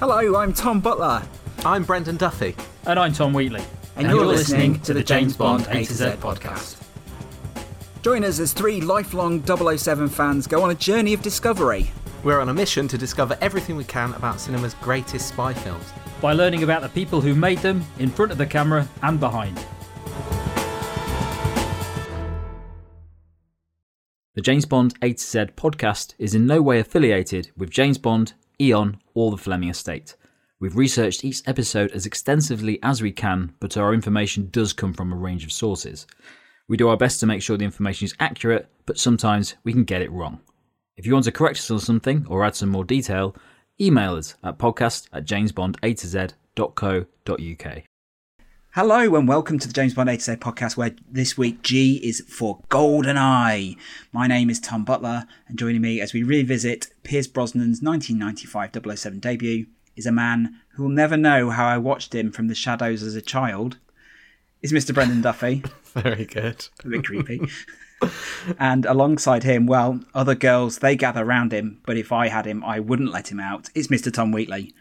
Hello, I'm Tom Butler. I'm Brendan Duffy. And I'm Tom Wheatley. And, you're, listening, to the James Bond A to Z podcast. Join us as three lifelong 007 fans go on a journey of discovery. We're on a mission to discover everything we can about cinema's greatest spy films. By learning about the people who made them, in front of the camera and behind. The James Bond A to Z podcast is in no way affiliated with James Bond, Eon, or the Fleming estate. We've researched each episode as extensively as we can, but our information does come from a range of sources. We do our best to make sure the information is accurate, but sometimes we can get it wrong. If you want to correct us on something or add some more detail, email us at podcast at jamesbondatoz.co.uk. Hello and welcome to the James Bond A to Z podcast, where this week G is for GoldenEye. My name is Tom Butler, and joining me as we revisit Pierce Brosnan's 1995 007 debut is a man who will never know how I watched him from the shadows as a child. Is Mr. Brendan Duffy. Very good. A bit creepy. and alongside him, well, other girls they gather around him, but if I had him, I wouldn't let him out. It's Mr. Tom Wheatley.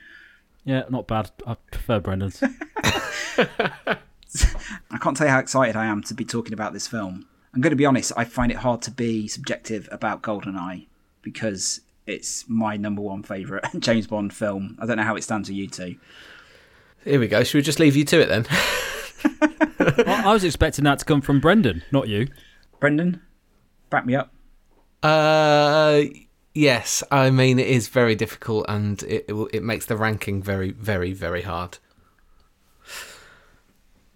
Yeah, not bad. I prefer Brendan's. I can't tell you how excited I am to be talking about this film. I'm going to be honest, I find it hard to be subjective about GoldenEye because it's my number one favourite James Bond film. I don't know how it stands with you two. Here we go. Should we just leave you to it then? I I was expecting that to come from Brendan, not you. Brendan, back me up. uh, yes. I mean, it is very difficult, and it it, will- it makes the ranking very, very, very hard.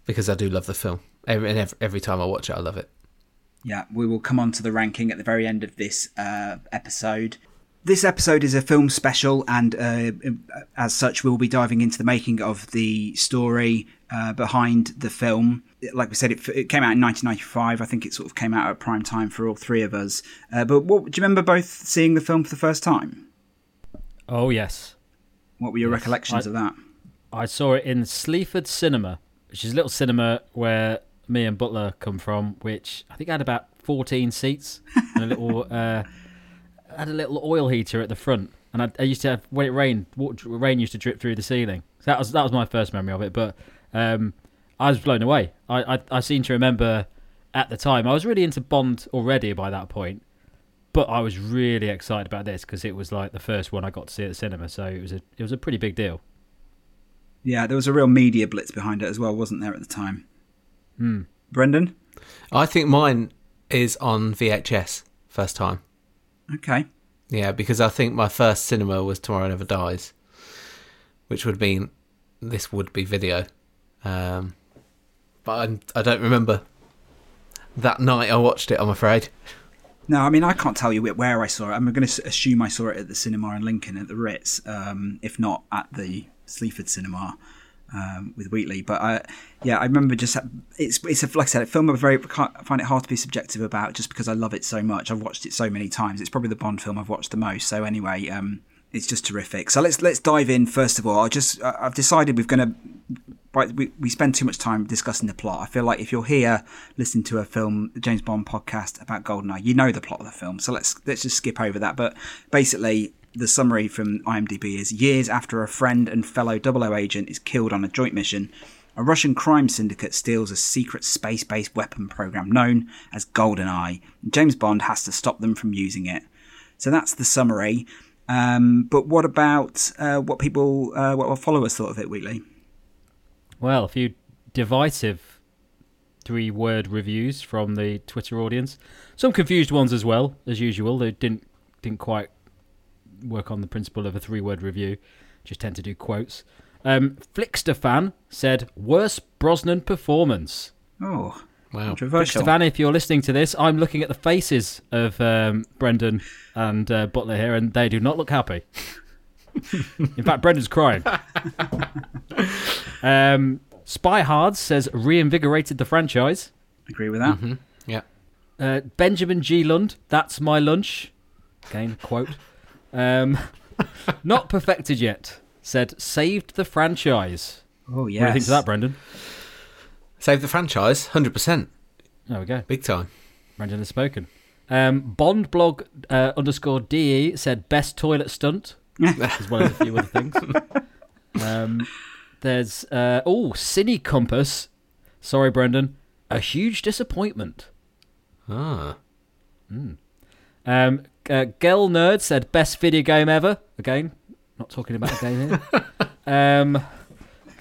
Because I do love the film. Every, and every, every time I watch it, I love it. Yeah, we will come on to the ranking at the very end of this uh, episode. This episode is a film special, and uh, as such, we'll be diving into the making of the story uh, behind the film. Like we said, it, it came out in 1995. I think it sort of came out at prime time for all three of us. Uh, but what, do you remember both seeing the film for the first time? Oh, yes. What were your Yes, recollections I- of that? I saw it in Sleaford Cinema, which is a little cinema where me and Butler come from, which I think had about 14 seats and a little uh, had a little oil heater at the front. And I, I used to have when it rained, water, rain used to drip through the ceiling. So that was that was my first memory of it. But um, I was blown away. I, I I seem to remember at the time I was really into Bond already by that point. But I was really excited about this because it was like the first one I got to see at the cinema, so it was a it was a pretty big deal. Yeah, there was a real media blitz behind it as well, wasn't there, at the time? Hmm. Brendan? I think mine is on VHS first time. Okay. Yeah, because I think my first cinema was Tomorrow Never Dies, which would mean this would be video. Um, but I'm, I don't remember that night I watched it. I'm afraid. No, I mean I can't tell you where I saw it. I'm going to assume I saw it at the cinema in Lincoln at the Ritz, um, if not at the Sleaford Cinema um, with Wheatley. But I, yeah, I remember just it's it's a, like I said, a film I very find it hard to be subjective about just because I love it so much. I've watched it so many times. It's probably the Bond film I've watched the most. So anyway, um, it's just terrific. So let's let's dive in first of all. I just I've decided we're going to but we, we spend too much time discussing the plot. I feel like if you're here listening to a film, James Bond podcast about GoldenEye, you know the plot of the film. So let's let's just skip over that. But basically, the summary from IMDb is: years after a friend and fellow 00 agent is killed on a joint mission, a Russian crime syndicate steals a secret space-based weapon program known as GoldenEye. James Bond has to stop them from using it. So that's the summary. Um, but what about uh, what people, uh, what our followers thought of it, Wheatley? Well, a few divisive three word reviews from the Twitter audience. Some confused ones as well, as usual. They didn't didn't quite work on the principle of a three word review. Just tend to do quotes. Um, Flickster fan said, worst Brosnan performance. Oh, Wow. Controversial. Stefan, if you're listening to this, I'm looking at the faces of um, Brendan and uh, Butler here, and they do not look happy. In fact, Brendan's crying. um, Spy Hard says reinvigorated the franchise. Agree with that. hmm Yeah. Uh, Benjamin G. Lund, that's my lunch. Again, quote. Um, not perfected yet. Said saved the franchise. Oh yeah. What do you think of that, Brendan? Save the franchise, 100%. There we go. Big time. Brendan has spoken. Um, Bond blog uh, underscore de said best toilet stunt, as well as a few other things. Um, there's uh, oh Cine Compass. Sorry, Brendan. A huge disappointment. Ah. Um, uh, Gel Nerd said best video game ever. Again, not talking about a game here. um,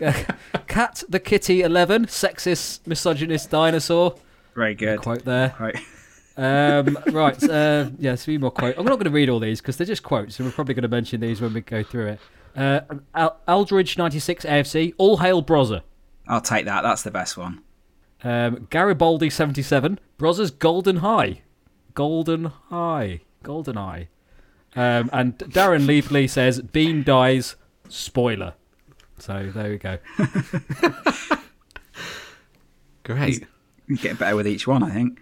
Cat the Kitty Eleven, sexist, misogynist dinosaur. Very good. Quote there. Right. Um, right, uh, yeah, three more quotes. I'm not going to read all these because they're just quotes, and we're probably going to mention these when we go through it. Uh, Al- Aldridge 96 AFC, all hail Brozza. I'll take that. That's the best one. Um, Garibaldi 77, Brozza's Golden High. Golden High. Golden Eye. Um, and Darren Leafley says, Bean dies, spoiler. So there we go. Great. You get better with each one, I think.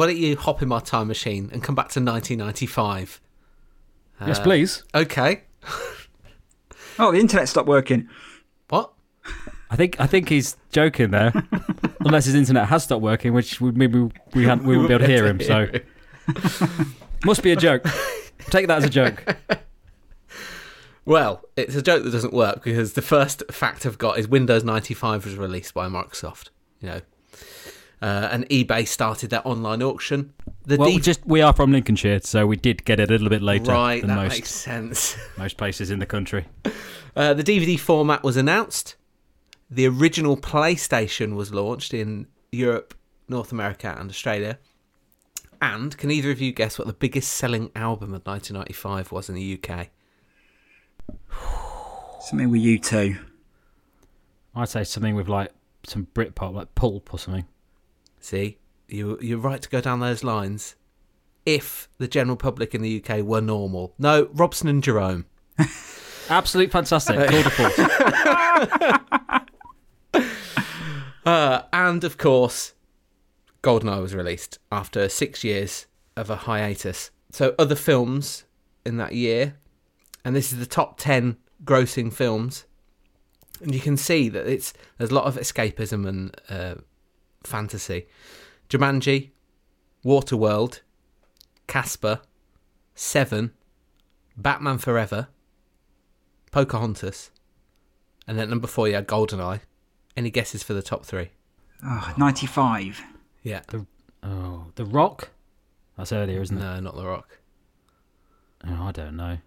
Why don't you hop in my time machine and come back to 1995? yes, please. Okay. Oh, the internet stopped working. What? I think I think he's joking there, unless his internet has stopped working, which would maybe we hadn't, we wouldn't be able to hear him. So must be a joke. Take that as a joke. Well, it's a joke that doesn't work because the first fact I've got is Windows 95 was released by Microsoft. You know, uh, and eBay started their online auction. The Well, D- we just we are from Lincolnshire, so we did get it a little bit later right, than that most makes sense. most places in the country. Uh, the DVD format was announced. The original PlayStation was launched in Europe, North America, and Australia. And can either of you guess what the biggest selling album of 1995 was in the UK? Something with you two. I'd say something with like some Britpop, like Pulp or something. See, you you're right to go down those lines. If the general public in the UK were normal, no, Robson and Jerome. Absolute fantastic. Tour de force. Uh, and of course, Goldeneye was released after six years of a hiatus. So other films in that year, and this is the top ten grossing films, and you can see that it's there's a lot of escapism and uh, fantasy. Jumanji, Waterworld, Casper, Seven, Batman Forever, Pocahontas, and then number four, you yeah, Goldeneye. Any guesses for the top three? Oh, 95. Yeah. Oh, The Rock. That's earlier, isn't it? No, not The Rock. Oh, I don't know.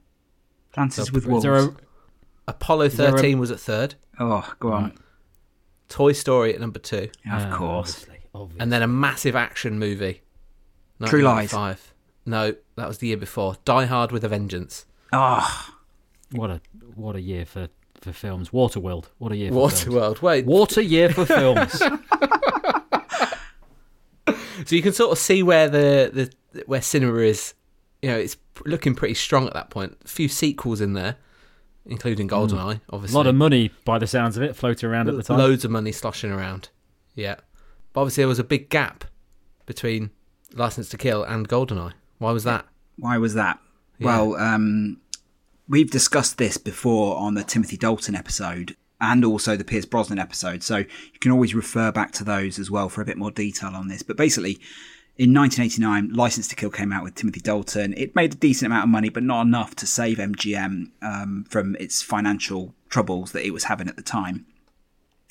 Dances So, with Is Wolves. a Apollo there a- 13 was at third. Oh, go on. Toy Story at number two. Yeah, of Oh, course. obviously, obviously. And then a massive action movie. True Lies. 1995. No, that was the year before. Die Hard with a Vengeance. Oh, what a what a year for for films. Waterworld. What a year for films. Waterworld. Wait, What a year for films. so you can sort of see where the, the where cinema is. You know, it's looking pretty strong at that point. A few sequels in there, including GoldenEye, a obviously. A lot of money by the sounds of it floating around at the time. Loads of money sloshing around. Yeah. But obviously there was a big gap between License to Kill and GoldenEye. Why was that? why was that? Yeah. Well, um, we've discussed this before on the Timothy Dalton episode and also the Pierce Brosnan episode. So you can always refer back to those as well for a bit more detail on this. But basically, in 1989, License to Kill came out with Timothy Dalton. It made a decent amount of money, but not enough to save MGM um, from its financial troubles that it was having at the time.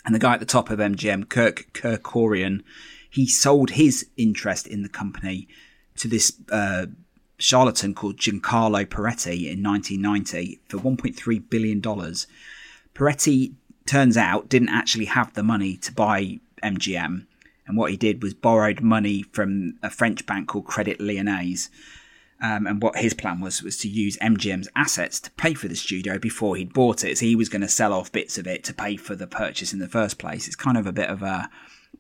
And the guy at the top of MGM, Kirk Kerkorian, he sold his interest in the company to this uh, charlatan called Giancarlo Parretti in 1990 for 1.3 billion dollars. Parretti turns out didn't actually have the money to buy MGM, and what he did was borrowed money from a French bank called Credit Lyonnais. Um, and what his plan was was to use MGM's assets to pay for the studio before he'd bought it. So he was going to sell off bits of it to pay for the purchase in the first place. It's kind of a bit of a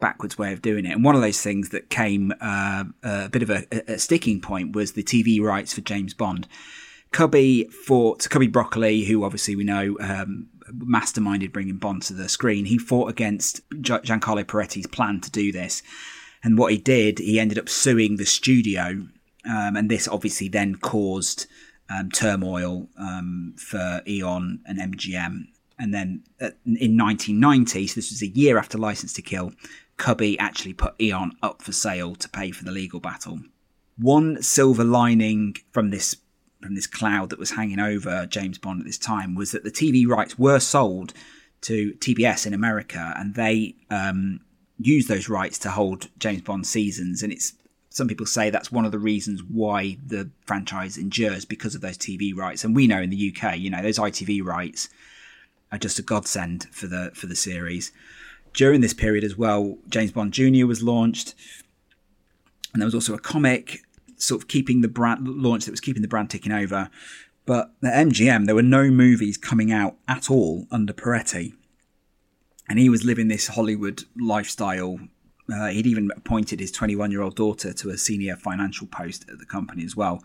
backwards way of doing it. And one of those things that came uh, a bit of a, a, sticking point was the TV rights for James Bond. Cubby fought Cubby Broccoli, who obviously we know um, masterminded bringing Bond to the screen. He fought against Giancarlo Parretti's plan to do this. And what he did, he ended up suing the studio. Um, and this obviously then caused um, turmoil um, for Eon and MGM. And then uh, in 1990, so this was a year after License to Kill, Cubby actually put Eon up for sale to pay for the legal battle. One silver lining from this from this cloud that was hanging over James Bond at this time was that the TV rights were sold to TBS in America, and they um, used those rights to hold James Bond seasons. And it's some people say that's one of the reasons why the franchise endures because of those TV rights. And we know in the UK, you know, those ITV rights are just a godsend for the for the series. During this period as well, James Bond Jr. was launched, and there was also a comic sort of keeping the brand launch that was keeping the brand ticking over. But at MGM, there were no movies coming out at all under Parretti, And he was living this Hollywood lifestyle. Uh, he'd even appointed his 21 year old daughter to a senior financial post at the company as well.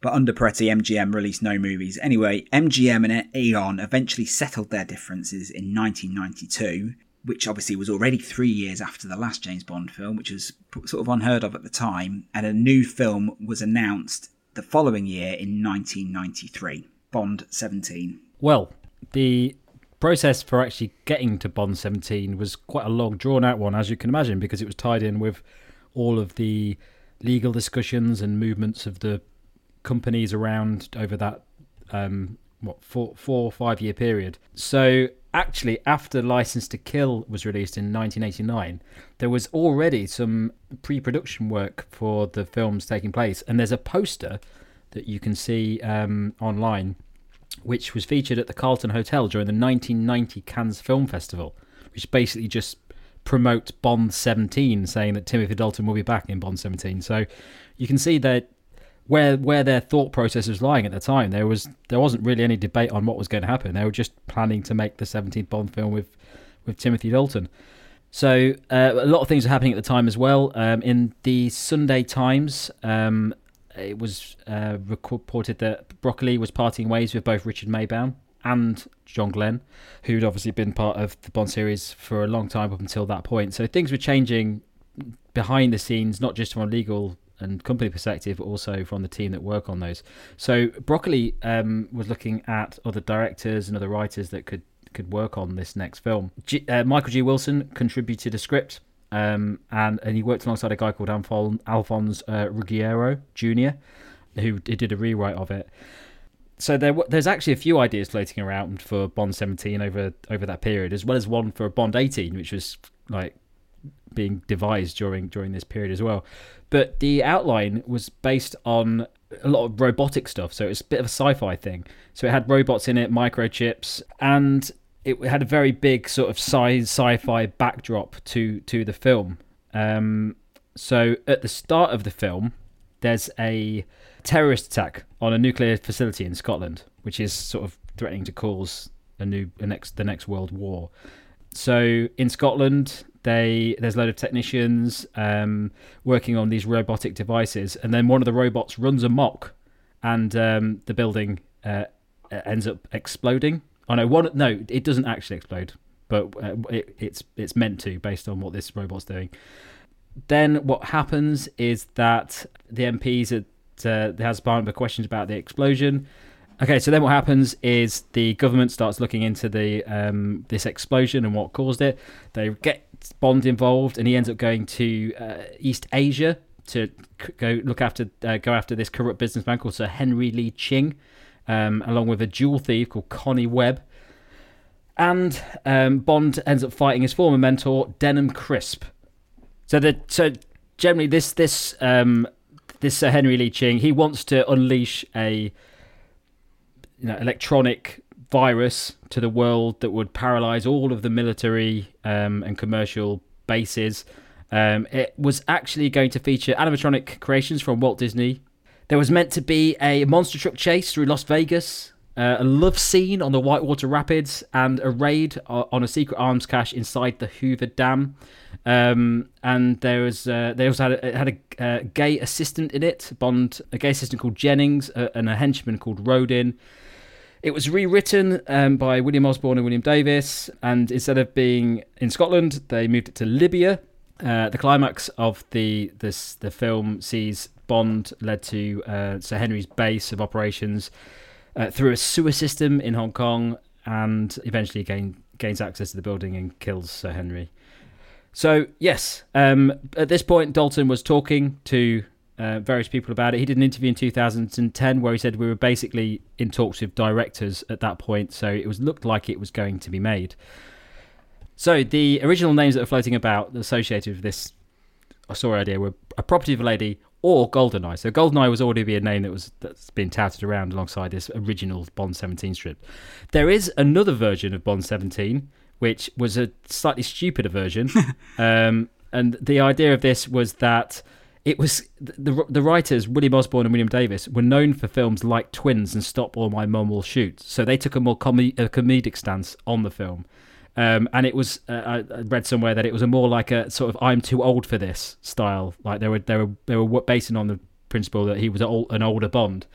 But under Parretti, MGM released no movies. Anyway, MGM and Eon eventually settled their differences in 1992 which obviously was already three years after the last James Bond film, which was sort of unheard of at the time, and a new film was announced the following year in 1993, Bond 17. Well, the process for actually getting to Bond 17 was quite a long, drawn out one, as you can imagine, because it was tied in with all of the legal discussions and movements of the companies around over that um, what four four or five year period. So actually, after License to Kill was released in 1989, there was already some pre production work for the films taking place. And there's a poster that you can see um, online, which was featured at the Carlton Hotel during the 1990 Cannes Film Festival, which basically just promotes Bond 17, saying that Timothy Dalton will be back in Bond 17. So you can see that where where their thought process was lying at the time. There was there wasn't really any debate on what was going to happen. They were just planning to make the 17th Bond film with with Timothy Dalton. So uh, a lot of things are happening at the time as well. Um, in the Sunday Times, um, it was uh, reported that Broccoli was parting ways with both Richard Maybaum and John Glen, who'd obviously been part of the Bond series for a long time up until that point. So things were changing behind the scenes, not just from a legal and company perspective, but also from the team that work on those. So Broccoli um, was looking at other directors and other writers that could could work on this next film. G- uh, Michael G. Wilson contributed a script, um, and and he worked alongside a guy called Alfon- Alphonse uh, Ruggiero Jr., who did a rewrite of it. So there, there's actually a few ideas floating around for Bond 17 over over that period, as well as one for Bond 18, which was like being devised during during this period as well. But the outline was based on a lot of robotic stuff, so it's a bit of a sci-fi thing. So it had robots in it, microchips, and it had a very big sort of sci sci-fi backdrop to to the film. Um, so at the start of the film, there's a terrorist attack on a nuclear facility in Scotland, which is sort of threatening to cause a new a next the next world war. So in Scotland, they there's a load of technicians um, working on these robotic devices, and then one of the robots runs amok, and um, the building uh, ends up exploding. Oh no, one no, it doesn't actually explode, but uh, it, it's it's meant to based on what this robot's doing. Then what happens is that the MPs at uh, the House of Parliament have questions about the explosion. Okay, so then what happens is the government starts looking into the um, this explosion and what caused it. They get Bond involved, and he ends up going to uh, East Asia to go look after uh, go after this corrupt businessman called Sir Henry Lee Ching, um, along with a jewel thief called Connie Webb. And um, Bond ends up fighting his former mentor Denham Crisp. So the so generally this this um, this Sir Henry Lee Ching he wants to unleash a you know electronic virus to the world that would paralyze all of the military um, and commercial bases. Um, it was actually going to feature animatronic creations from Walt Disney There was meant to be a monster truck chase through Las Vegas, uh, a love scene on the Whitewater Rapids, and a raid on a secret arms cache inside the Hoover Dam. Um, and there was uh, they also had a, had a uh, gay assistant in it, Bond, a gay assistant called Jennings, and a henchman called Rodin. It was rewritten um, by William Osborne and William Davis, and instead of being in Scotland, they moved it to Libya. Uh, the climax of the this the film sees Bond led to uh, Sir Henry's base of operations uh, through a sewer system in Hong Kong, and eventually gain, gains access to the building and kills Sir Henry. So yes, um, at this point, Dalton was talking to uh, various people about it. He did an interview in 2010 where he said we were basically in talks with directors at that point, so it was looked like it was going to be made. So the original names that are floating about associated with this story idea were A Property of a Lady or Goldeneye. So Goldeneye was already be a name that was that's been touted around alongside this original Bond 17 strip. There is another version of Bond 17 which was a slightly stupider version. um, and the idea of this was that it was the the writers William Osborne and William Davis were known for films like Twins and Stop or My Mum Will Shoot, so they took a more com- a comedic stance on the film. Um, and it was uh, I read somewhere that it was a more like a sort of I'm too old for this style. Like they were they were they were basing on the principle that he was an older Bond.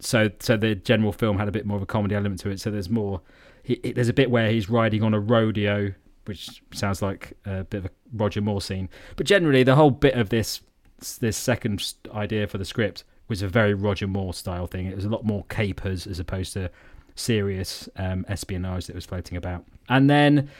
So so the general film had a bit more of a comedy element to it. So there's more. He, there's a bit where he's riding on a rodeo, which sounds like a bit of a Roger Moore scene. But generally, the whole bit of this this second idea for the script was a very Roger Moore style thing. It was a lot more capers as opposed to serious um, espionage that was floating about. And then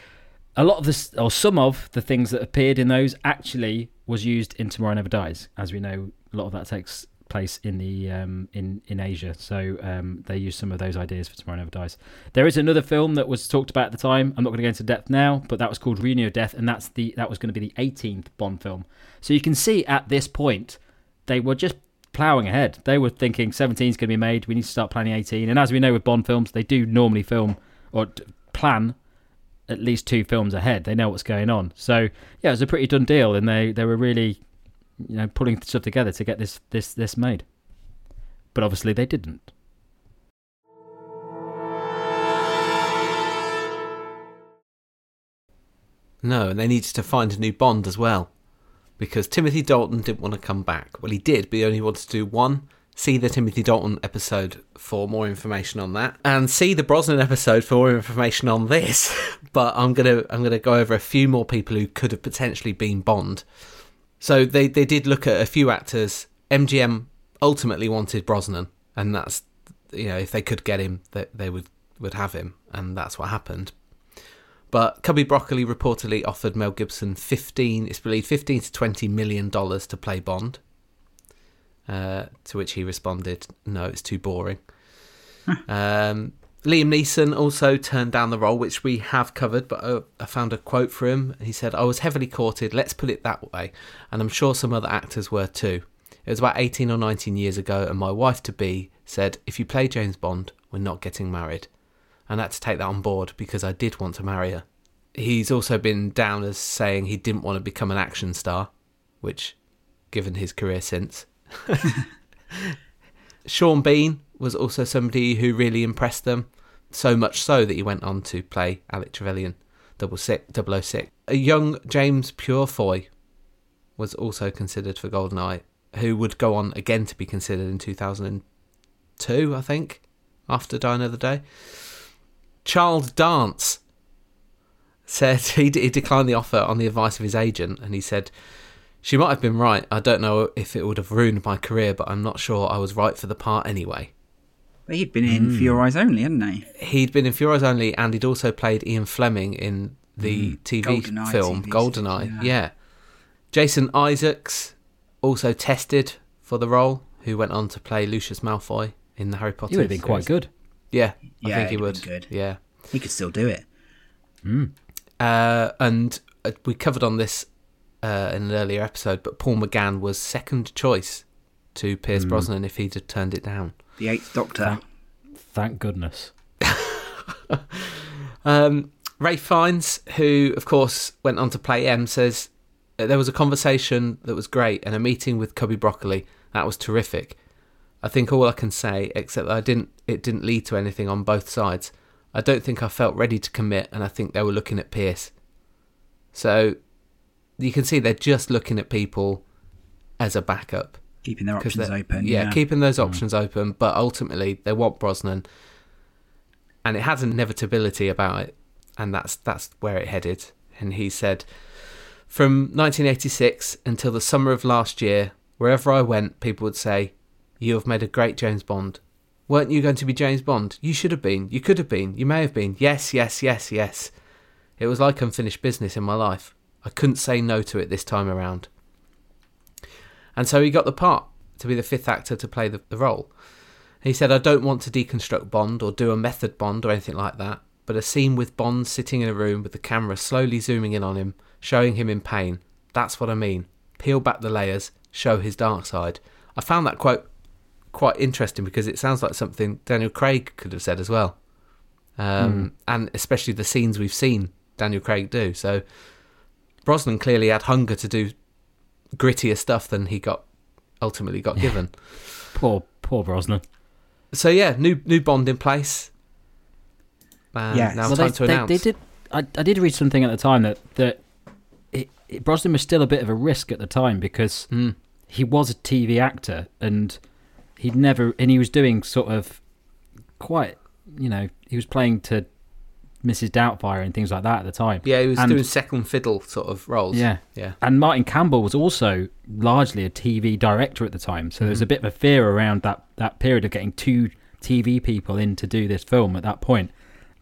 a lot of this, or some of the things that appeared in those, actually was used in Tomorrow Never Dies. As we know, a lot of that takes place in the um, in in Asia, so um, they used some of those ideas for Tomorrow Never Dies. There is another film that was talked about at the time. I'm not going to go into depth now, but that was called of Death, and that's the that was going to be the 18th Bond film. So you can see at this point they were just ploughing ahead. They were thinking 17 is going to be made. We need to start planning 18. And as we know with Bond films, they do normally film or plan at least two films ahead. They know what's going on. So yeah, it was a pretty done deal, and they they were really you know pulling stuff together to get this this this made. But obviously they didn't. No, and they needed to find a new Bond as well. Because Timothy Dalton didn't want to come back. Well, he did, but he only wanted to do one. See the Timothy Dalton episode for more information on that, and see the Brosnan episode for more information on this. but I'm gonna I'm gonna go over a few more people who could have potentially been Bond. So they they did look at a few actors. MGM ultimately wanted Brosnan, and that's you know if they could get him, that they would would have him, and that's what happened. But Cubby Broccoli reportedly offered Mel Gibson 15, it's believed 15 to 20 million dollars to play Bond. Uh, to which he responded, "No, it's too boring." um, Liam Neeson also turned down the role, which we have covered, but uh, I found a quote for him. He said, I was heavily courted, let's put it that way, and I'm sure some other actors were too. It was about 18 or 19 years ago, and my wife to be said, If you play James Bond, we're not getting married and I had to take that on board because I did want to marry her. He's also been down as saying he didn't want to become an action star, which, given his career since. Sean Bean was also somebody who really impressed them, so much so that he went on to play Alec Trevelyan, 006. A young James Purefoy was also considered for GoldenEye, who would go on again to be considered in 2002, I think, after Die Another Day. Charles Dance said he, he declined the offer on the advice of his agent, and he said, She might have been right. I don't know if it would have ruined my career, but I'm not sure I was right for the part anyway. But he'd been in mm. For Your Eyes Only, hadn't he? He'd been in For Your Eyes Only, and he'd also played Ian Fleming in the mm. TV Goldeneye film TV Goldeneye. Yeah. yeah. Jason Isaacs also tested for the role, who went on to play Lucius Malfoy in the Harry Potter. He would have been quite good. Yeah, yeah I think he would. Good. Yeah, he could still do it. Mm. Uh, and uh, we covered on this uh, in an earlier episode, but Paul McGann was second choice to Pierce mm. Brosnan if he'd have turned it down. The Eighth Doctor. Thank, thank goodness. um, Ralph Fiennes, who of course went on to play M, says there was a conversation that was great and a meeting with Cubby Broccoli that was terrific. I think all I can say, except that I didn't, it didn't lead to anything on both sides. I don't think I felt ready to commit, and I think they were looking at Pierce. So you can see they're just looking at people as a backup. Keeping their options open. Yeah, Yeah, keeping those hmm. options open, but ultimately they want Brosnan, and it has an inevitability about it, and that's that's where it headed. And he said, from 1986 until the summer of last year, wherever I went, people would say, "You have made a great James Bond." Weren't you going to be James Bond? You should have been. You could have been. You may have been. Yes, yes, yes, yes. It was like unfinished business in my life. I couldn't say no to it this time around. And so he got the part to be the fifth actor to play the, the role. He said, I don't want to deconstruct Bond or do a method Bond or anything like that, but a scene with Bond sitting in a room with the camera slowly zooming in on him, showing him in pain. That's what I mean. Peel back the layers, show his dark side. I found that quote quite interesting because it sounds like something Daniel Craig could have said as well. Um, And especially the scenes we've seen Daniel Craig do. So Brosnan clearly had hunger to do grittier stuff than he got ultimately got given. Poor, poor Brosnan. So yeah, new new Bond in place. Uh, Yes. now Well, time they, to they, announce. they did. I, I did read something at the time that that it, it, Brosnan was still a bit of a risk at the time because Mm. he was a TV actor and he'd never and he was doing sort of quite you know he was playing to Mrs. Doubtfire and things like that at the time. Yeah, he was And- doing second fiddle sort of roles. Yeah. yeah, And Martin Campbell was also largely a TV director at the time, so there Mm-hmm. was a bit of a fear around that that period of getting two TV people in to do this film at that point.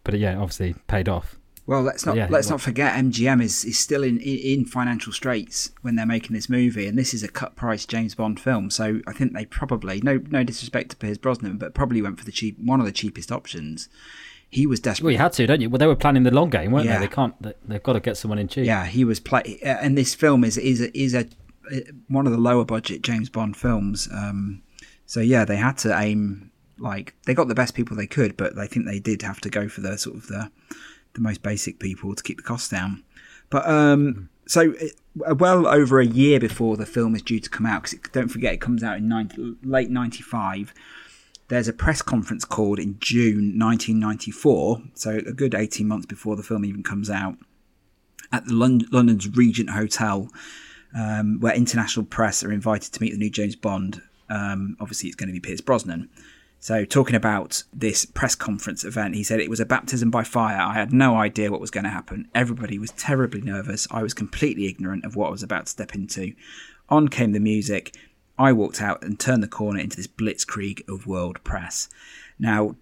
But yeah, obviously paid off. Well, let's not Yeah, let's well- not forget MGM is, is still in, in in financial straits when they're making this movie, and this is a cut price James Bond film. So I think they probably no no disrespect to Pierce Brosnan, but probably went for the cheap one of the cheapest options. He was desperate. Well, you had to, don't you? Well, they were planning the long game, weren't Yeah. they? They can't. They, they've got to get someone in cheap. Yeah, he was play, uh, and this film is is a, is a one of the lower budget James Bond films. Um, so yeah, they had to aim like they got the best people they could, but I think they did have to go for the sort of the the most basic people to keep the costs down. But um, so uh, well over a year before the film is due to come out, because don't forget it comes out in 90, late '95. There's a press conference called in June 1994, so a good 18 months before the film even comes out at the Lon- London's Regent Hotel, um, where international press are invited to meet the new James Bond. Um, obviously, it's going to be Pierce Brosnan. So, talking about this press conference event, he said it was a baptism by fire. I had no idea what was going to happen. Everybody was terribly nervous. I was completely ignorant of what I was about to step into. On came the music. I walked out and turned the corner into this blitzkrieg of world press. Now,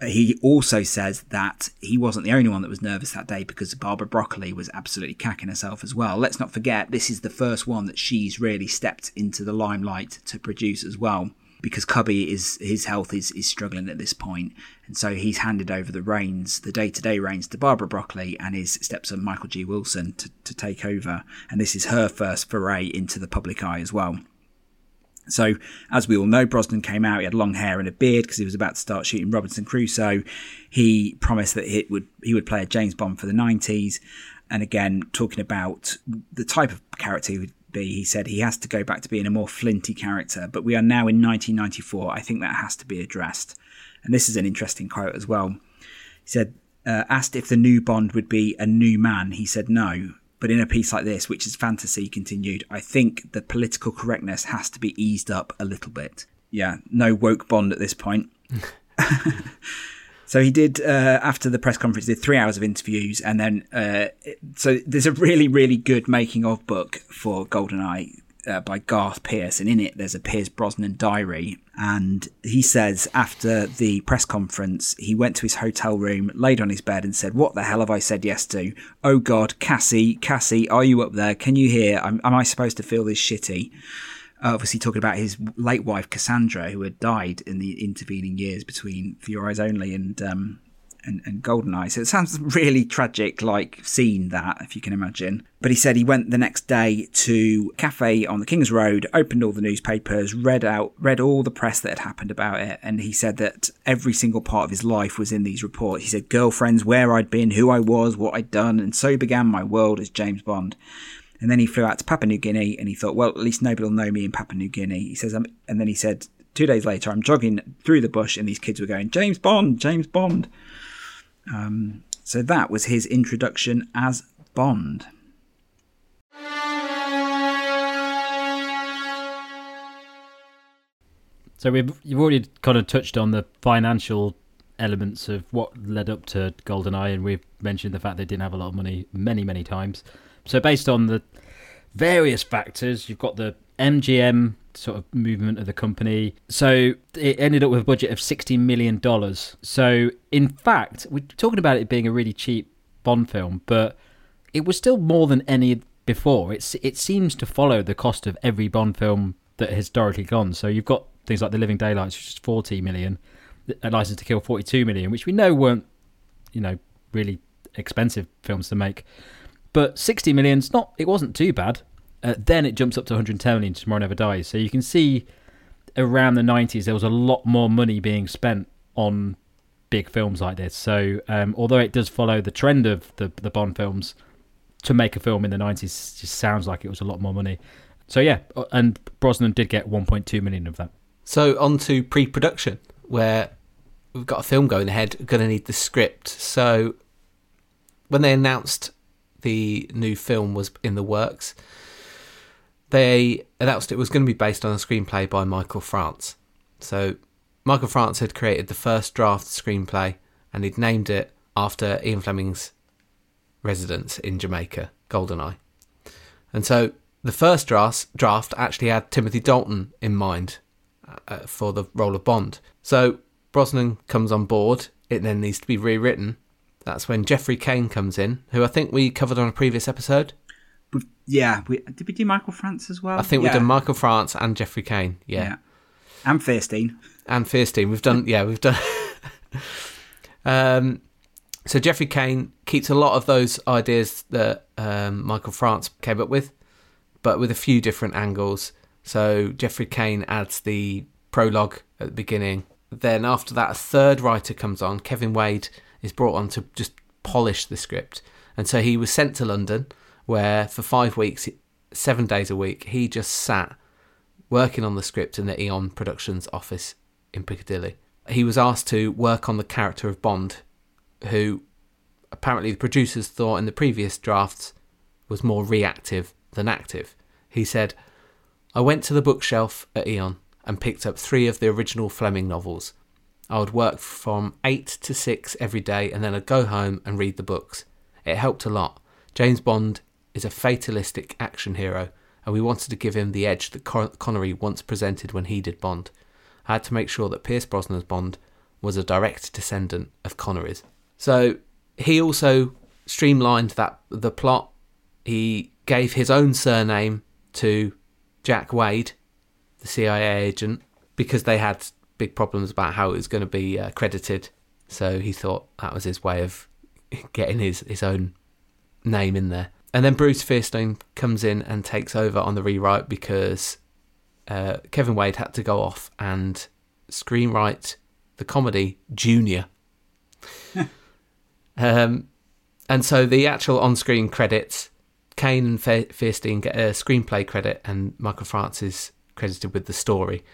he also says that he wasn't the only one that was nervous that day because Barbara Broccoli was absolutely cacking herself as well. Let's not forget, this is the first one that she's really stepped into the limelight to produce as well. Because Cubby is his health is, is struggling at this point, and so he's handed over the reins, the day to day reins, to Barbara Broccoli and his stepson Michael G. Wilson to, to take over. And this is her first foray into the public eye as well. So, as we all know, Brosnan came out. He had long hair and a beard because he was about to start shooting Robinson Crusoe. He promised that it would he would play a James Bond for the nineties. And again, talking about the type of character he would be, he said he has to go back to being a more flinty character. But we are now in 1994. I think that has to be addressed. And this is an interesting quote as well. He said, uh, asked if the new Bond would be a new man. He said no. But in a piece like this, which is fantasy, continued, I think the political correctness has to be eased up a little bit. Yeah, no woke Bond at this point. so he did, uh, after the press conference, did three hours of interviews. And then, uh, so there's a really, really good making of book for GoldenEye uh, by Garth Pearce, and in it there's a Pierce Brosnan diary. And he says after the press conference, he went to his hotel room, laid on his bed, and said, "What the hell have I said yes to? Oh God, Cassie, Cassie, are you up there? Can you hear? Am, am I supposed to feel this shitty?" Uh, obviously, talking about his late wife Cassandra, who had died in the intervening years between For Your Eyes Only and um, and, and Goldeneye. So it sounds really tragic, like seeing that, if you can imagine. But he said he went the next day to cafe on the King's Road, opened all the newspapers, read out, read all the press that had happened about it, and he said that every single part of his life was in these reports. He said girlfriends, where I'd been, who I was, what I'd done, and so began my world as James Bond. And then he flew out to Papua New Guinea, and he thought, well, at least nobody will know me in Papua New Guinea. He says, and then he said, two days later, I'm jogging through the bush, and these kids were going, James Bond, James Bond. Um, so that was his introduction as Bond. So we've you've already kind of touched on the financial elements of what led up to GoldenEye, and we've mentioned the fact they didn't have a lot of money many, many times. So based on the various factors, you've got the MGM sort of movement of the company. So it ended up with a budget of sixty million dollars. So in fact, we're talking about it being a really cheap Bond film, but it was still more than any before. It's it seems to follow the cost of every Bond film that historically gone. So you've got things like The Living Daylights, which is 40 million, A License to Kill 42 million, which we know weren't, you know, really expensive films to make. But 60 million's not, it wasn't too bad. Uh, then it jumps up to 110 million, Tomorrow Never Dies. So you can see around the 90s, there was a lot more money being spent on big films like this. So um, although it does follow the trend of the, the Bond films, to make a film in the 90s just sounds like it was a lot more money. So yeah, uh, and Brosnan did get 1.2 million of that. So on to pre-production, where we've got a film going ahead. Going to need the script. So when they announced the new film was in the works, they announced it was going to be based on a screenplay by Michael France. So Michael France had created the first draft screenplay, and he'd named it after Ian Fleming's residence in Jamaica, Goldeneye. And so the first draft, draft actually had Timothy Dalton in mind uh, for the role of Bond. So Brosnan comes on board. It then needs to be rewritten. That's when Jeffrey Caine comes in, who I think we covered on a previous episode. We've, yeah, we, did we do Michael France as well? I think yeah. we've done Michael France and Jeffrey Caine. Yeah, yeah. and Feirstein. And Feirstein. We've done. Yeah, we've done. um, so Jeffrey Caine keeps a lot of those ideas that um, Michael France came up with, but with a few different angles. So Jeffrey Caine adds the prologue at the beginning. Then after that, a third writer comes on. Kevin Wade is brought on to just polish the script, and so he was sent to London, where for five weeks, seven days a week, he just sat working on the script in the Eon Productions office in Piccadilly. He was asked to work on the character of Bond, who apparently the producers thought in the previous drafts was more reactive than active. He said, I went to the bookshelf at Eon and picked up three of the original Fleming novels. I would work from 8 to 6 every day and then I'd go home and read the books. It helped a lot. James Bond is a fatalistic action hero, and we wanted to give him the edge that Connery once presented when he did Bond. I had to make sure that Pierce Brosnan's Bond was a direct descendant of Connery's. So he also streamlined that the plot. He gave his own surname to Jack Wade, the CIA agent, because they had big problems about how it was going to be uh, credited. So he thought that was his way of getting his, his own name in there. And then Bruce Feirstein comes in and takes over on the rewrite because uh, Kevin Wade had to go off and screenwrite the comedy Junior. um, and so the actual on screen credits Caine and Feirstein get a screenplay credit, and Michael France is credited with the story.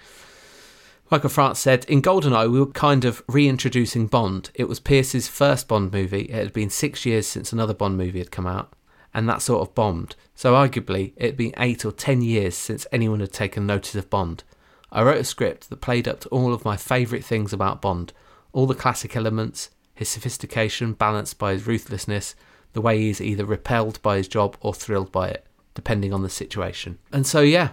Michael France said, In GoldenEye, we were kind of reintroducing Bond. It was Pierce's first Bond movie. It had been six years since another Bond movie had come out, and that sort of bombed. So, arguably, it had been eight or ten years since anyone had taken notice of Bond. I wrote a script that played up to all of my favourite things about Bond all the classic elements, his sophistication balanced by his ruthlessness, the way he's either repelled by his job or thrilled by it, depending on the situation. And so yeah,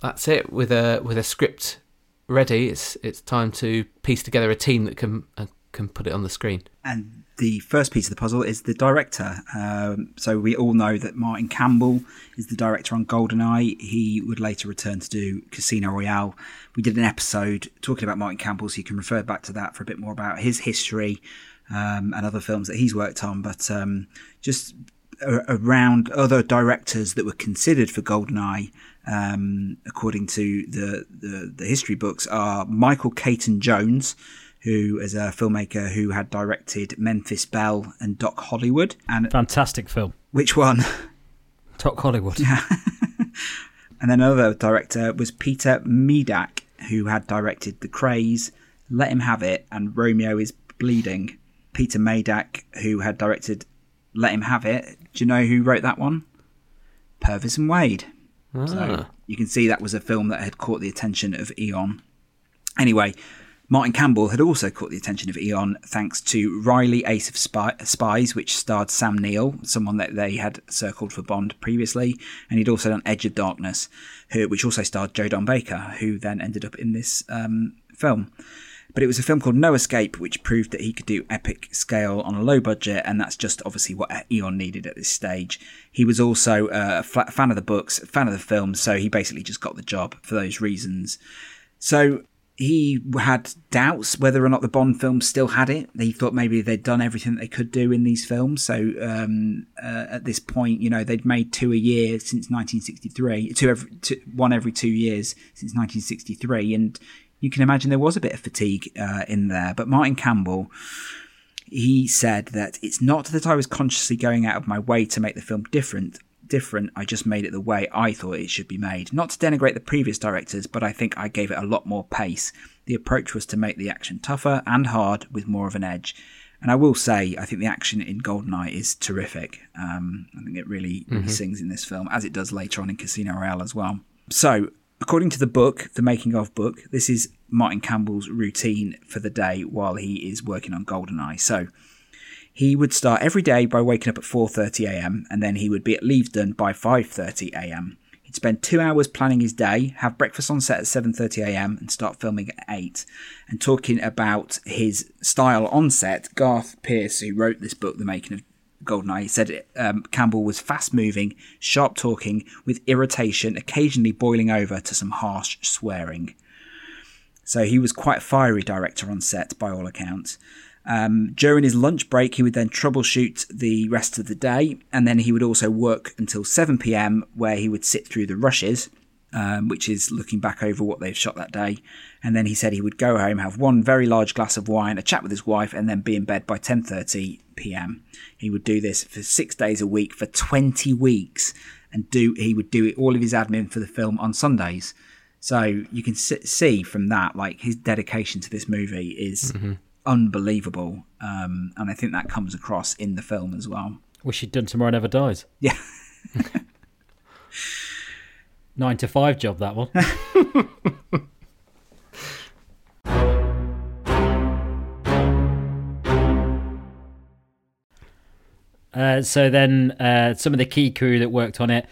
that's it. With a with a script ready, it's it's time to piece together a team that can uh, can put it on the screen. And the first piece of the puzzle is the director. Um, so we all know that Martin Campbell is the director on GoldenEye. He would later return to do Casino Royale. We did an episode talking about Martin Campbell, so you can refer back to that for a bit more about his history um, and other films that he's worked on, but um, just around other directors that were considered for Goldeneye, um, according to the, the, the history books, are Michael Caton Jones, who is a filmmaker who had directed Memphis Belle and Doc Hollywood. And fantastic film. Which one? Doc Hollywood. Yeah. and then another director was Peter Medak, who had directed The Krays, Let Him Have It, and Romeo is Bleeding. Peter Medak, who had directed Let Him Have It. Do you know who wrote that one? Purvis and Wade. So Ah. you can see that was a film that had caught the attention of Eon. Anyway, Martin Campbell had also caught the attention of Eon thanks to Reilly Ace of Spy- Spies, which starred Sam Neill, someone that they had circled for Bond previously, and he'd also done Edge of Darkness, who, which also starred Joe Don Baker, who then ended up in this um, film. But it was a film called No Escape, which proved that he could do epic scale on a low budget, and that's just obviously what Eon needed at this stage. He was also uh, a fan of the books, fan of the film, so he basically just got the job for those reasons. So he had doubts whether or not the Bond films still had it. He thought maybe they'd done everything they could do in these films. So um, uh, at this point, you know, they'd made two a year since 1963, two every, two, one every two years since 1963, and you can imagine there was a bit of fatigue uh, in there. But Martin Campbell, he said that it's not that I was consciously going out of my way to make the film different. Different, I just made it the way I thought it should be made. Not to denigrate the previous directors, but I think I gave it a lot more pace. The approach was to make the action tougher and hard with more of an edge. And I will say, I think the action in Goldeneye is terrific. Um, I think it really, really sings in this film, as it does later on in Casino Royale as well. So, according to the book, the making of book, this is Martin Campbell's routine for the day while he is working on Goldeneye. So, he would start every day by waking up at 4:30 a.m. and then he would be at Leavesden by 5:30 a.m. He'd spend two hours planning his day, have breakfast on set at 7:30 a.m. and start filming at 8. And talking about his style on set, Garth Pearce, who wrote this book, The Making of Goldeneye, he said um, Campbell was fast-moving, sharp-talking, with irritation, occasionally boiling over to some harsh swearing. So he was quite a fiery director on set, by all accounts. Um, during his lunch break, he would then troubleshoot the rest of the day, and then he would also work until 7 pm, where he would sit through the rushes, um, which is looking back over what they've shot that day. And then he said he would go home, have one very large glass of wine, a chat with his wife, and then be in bed by 10:30 pm. He would do this for six days a week for 20 weeks, and do he would do it all of his admin for the film on Sundays. So you can see from that, like his dedication to this movie is unbelievable, um, and I think that comes across in the film as well. Wish he'd done Tomorrow Never Dies. Yeah, Nine to five job, that one. Uh, so then, uh, some of the key crew that worked on it,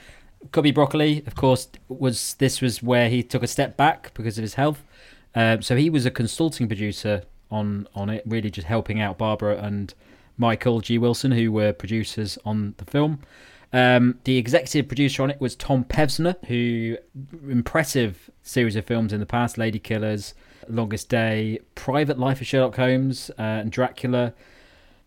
Cubby Broccoli, of course, was this was where he took a step back because of his health. Um, so he was a consulting producer on on it, really just helping out Barbara and Michael G. Wilson, who were producers on the film. Um, the executive producer on it was Tom Pevsner, who impressive series of films in the past: Lady Killers, Longest Day, Private Life of Sherlock Holmes, uh, and Dracula.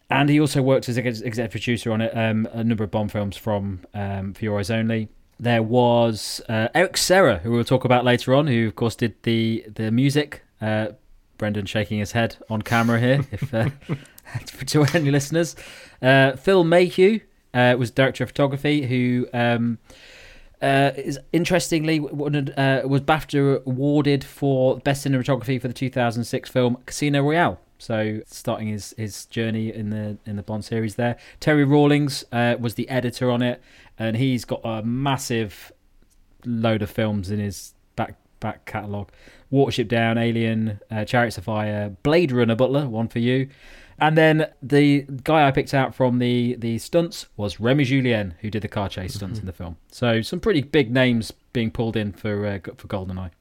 And he also worked as ex- executive producer on it, um, a number of Bond films from um, For Your Eyes Only. There was uh, Eric Serra, who we'll talk about later on, who of course did the the music. Uh, Brendan shaking his head on camera here, if uh, to any listeners. Uh, Phil Méheux uh, was director of photography, who um, uh, is interestingly won- uh, was BAFTA awarded for best cinematography for the 2006 film Casino Royale. So starting his, his journey in the in the Bond series there. Terry Rawlings uh, was the editor on it, and he's got a massive load of films in his back back catalogue. Watership Down, Alien, uh, Chariots of Fire, Blade Runner, Butler, one for you. And then the guy I picked out from the, the stunts was Rémy Julienne, who did the car chase stunts in the film. So some pretty big names being pulled in for uh, for GoldenEye.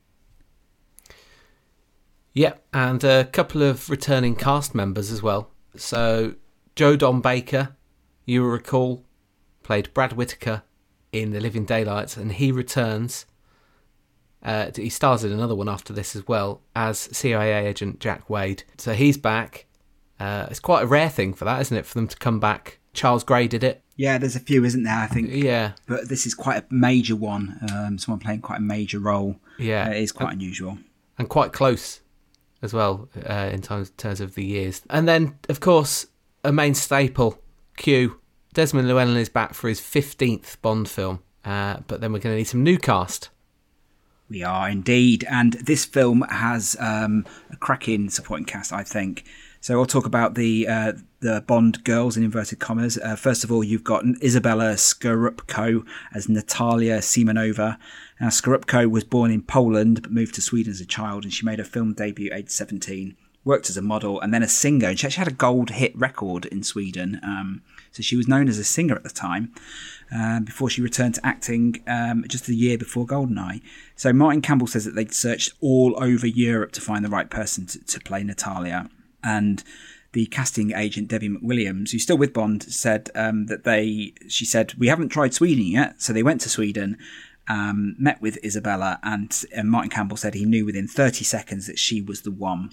Yeah, and a couple of returning cast members as well. So Joe Don Baker, you will recall, played Brad Whitaker in The Living Daylights, and he returns. Uh, he stars in another one after this as well as CIA agent Jack Wade. So he's back. Uh, it's quite a rare thing for that, isn't it, for them to come back? Charles Gray did it. yeah. There's a few, isn't there? I think, Yeah, but this is quite a major one. Um, someone playing quite a major role. yeah. Uh, it is quite unusual. and quite close as well uh, in terms, terms of the years. And then, of course, a main staple, Q. Desmond Llewellyn is back for his 15th Bond film, uh, but then we're going to need some new cast. We are indeed, and this film has um, a cracking supporting cast, I think. So I'll talk about the uh, the Bond girls in inverted commas. Uh, first of all, you've got Izabella Scorupco as Natalia Simonova. Now, Scorupco was born in Poland but moved to Sweden as a child, and she made her film debut aged 17. Worked as a model and then a singer. And she actually had a gold hit record in Sweden. Um, so she was known as a singer at the time uh, before she returned to acting um, just a year before Goldeneye. So Martin Campbell says that they'd searched all over Europe to find the right person to, to play Natalia. And the casting agent Debbie McWilliams, who's still with Bond, said um, that they. She said we haven't tried Sweden yet, so they went to Sweden, um, met with Isabella, and, and Martin Campbell said he knew within 30 seconds that she was the one.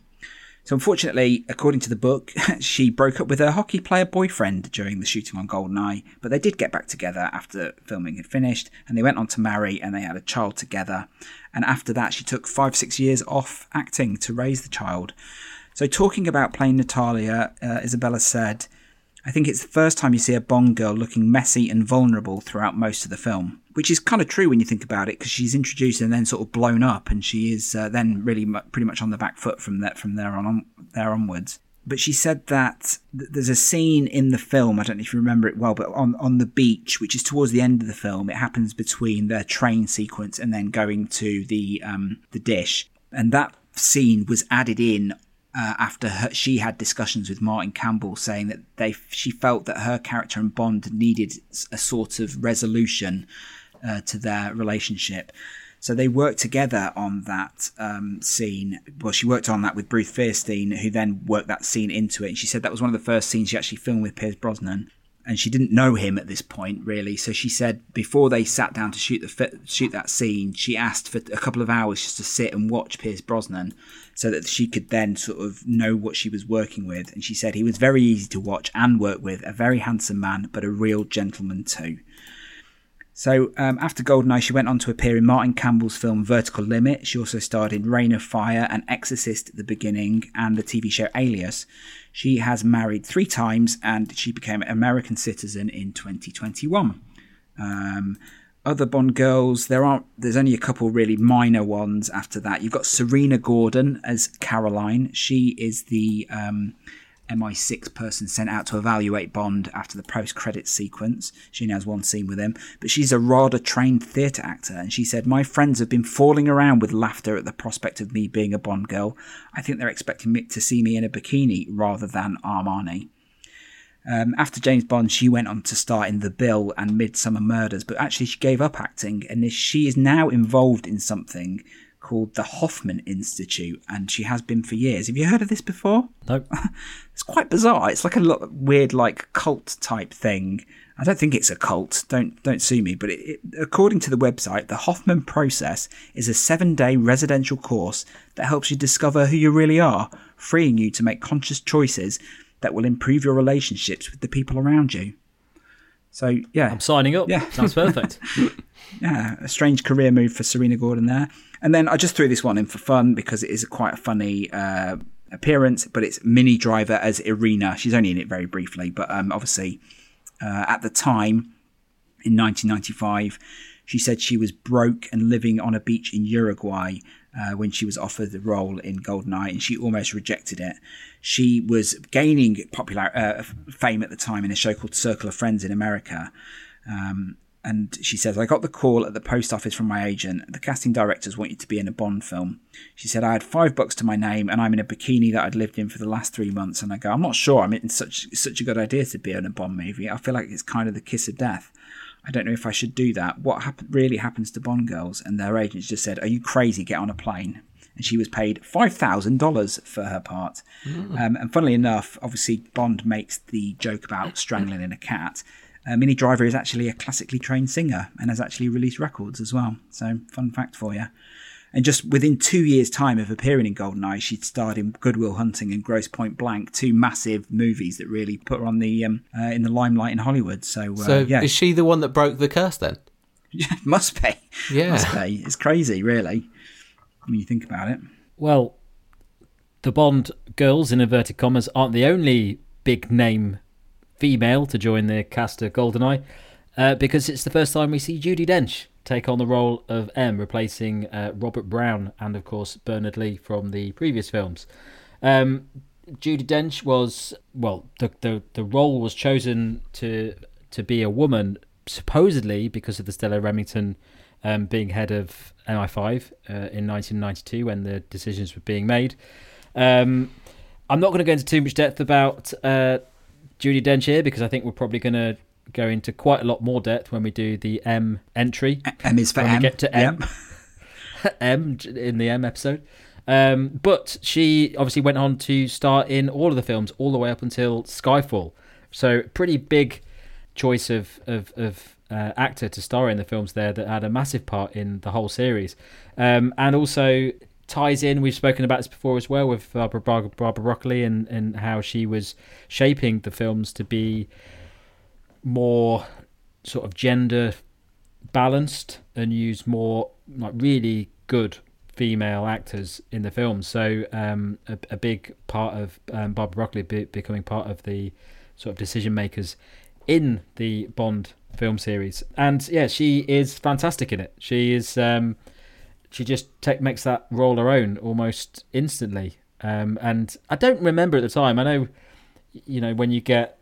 So, unfortunately, according to the book, she broke up with her hockey player boyfriend during the shooting on Goldeneye, but they did get back together after filming had finished, and they went on to marry and they had a child together. And after that, she took five, six years off acting to raise the child. So, talking about playing Natalia, uh, Isabella said, I think it's the first time you see a Bond girl looking messy and vulnerable throughout most of the film, which is kind of true when you think about it, because she's introduced and then sort of blown up, and she is uh, then really pretty much on the back foot from that from there on, on there onwards. But she said that th- there's a scene in the film. I don't know if you remember it well, but on on the beach, which is towards the end of the film, it happens between their train sequence and then going to the um, the dish, and that scene was added in uh, after her, she had discussions with Martin Campbell, saying that they she felt that her character and Bond needed a sort of resolution uh, to their relationship. So they worked together on that um, scene. Well, she worked on that with Bruce Feirstein, who then worked that scene into it. And she said that was one of the first scenes she actually filmed with Pierce Brosnan and she didn't know him at this point really so she said before they sat down to shoot the shoot that scene she asked for a couple of hours just to sit and watch Pierce Brosnan so that she could then sort of know what she was working with and she said he was very easy to watch and work with a very handsome man but a real gentleman too so um, after Goldeneye, she went on to appear in Martin Campbell's film Vertical Limit. She also starred in Reign of Fire and Exorcist at the beginning and the TV show Alias. She has married three times and she became an American citizen in 2021. Um, other Bond girls, there aren't. There's only a couple really minor ones after that. You've got Serena Gordon as Caroline. She is the um, MI6 person sent out to evaluate Bond after the post credit sequence. She only has one scene with him, but she's a RADA trained theatre actor, and she said, My friends have been falling around with laughter at the prospect of me being a Bond girl. I think they're expecting me to see me in a bikini rather than Armani. Um, after James Bond, she went on to star in The Bill and Midsomer Murders, but actually she gave up acting, and she is now involved in something called the Hoffman Institute, and she has been for years. Have you heard of this before? Nope. it's quite bizarre. It's like a lot weird, like cult type thing. I don't think it's a cult. Don't don't sue me. But it, it, according to the website, the Hoffman Process is a seven-day residential course that helps you discover who you really are, freeing you to make conscious choices that will improve your relationships with the people around you. So yeah, I'm signing up. Yeah. sounds perfect. yeah, a strange career move for Serena Gordon there. And then I just threw this one in for fun because it is a quite a funny uh, appearance, but it's Minnie Driver as Irina. She's only in it very briefly, but um, obviously uh, at the time in 1995, she said she was broke and living on a beach in Uruguay uh, when she was offered the role in Goldeneye, and she almost rejected it. She was gaining popular uh, fame at the time in a show called Circle of Friends in America. Um, and she says, I got the call at the post office from my agent. The casting directors want you to be in a Bond film. She said, I had five bucks to my name and I'm in a bikini that I'd lived in for the last three months. And I go, I'm not sure. I'm in such such a good idea to be in a Bond movie. I feel like it's kind of the kiss of death. I don't know if I should do that. What happen- really happens to Bond girls? And their agents just said, Are you crazy? Get on a plane. And she was paid $5,000 for her part. Um, and funnily enough, obviously, Bond makes the joke about strangling in a cat. Uh, Minnie Driver is actually a classically trained singer and has actually released records as well. So, fun fact for you. And just within two years' time of appearing in Goldeneye, she'd starred in Goodwill Hunting and Grosse Pointe Blank, two massive movies that really put her on the um, uh, in the limelight in Hollywood. So, uh, So yeah, is she the one that broke the curse then? must be, Yeah. must be. It's crazy, really, when you think about it. Well, the Bond girls, in inverted commas, aren't the only big name female to join the cast of Goldeneye. uh, because it's the first time we see Judi Dench take on the role of M, replacing uh, Robert Brown and, of course, Bernard Lee from the previous films. Um, Judi Dench was well, the, the the role was chosen to to be a woman, supposedly because of the Stella Rimington um, being head of MI5 uh, in 1992 when the decisions were being made. Um, I'm not going to go into too much depth about uh, Judi Dench here because I think we're probably going to go into quite a lot more depth when we do the M entry. M is for when M. get to M. Yep. M in the M episode. Um, but she obviously went on to star in all of the films all the way up until Skyfall. So pretty big choice of of, of uh, actor to star in the films there that had a massive part in the whole series, um, and also ties in. We've spoken about this before as well with Barbara, Barbara, Barbara Broccoli and and how she was shaping the films to be more sort of gender balanced and use more like really good female actors in the film. So um, a, a big part of um, Barbara Broccoli be, becoming part of the sort of decision makers in the Bond film series. And yeah, she is fantastic in it. She is um, she just take, makes that role her own almost instantly. Um, and I don't remember at the time. I know, you know, when you get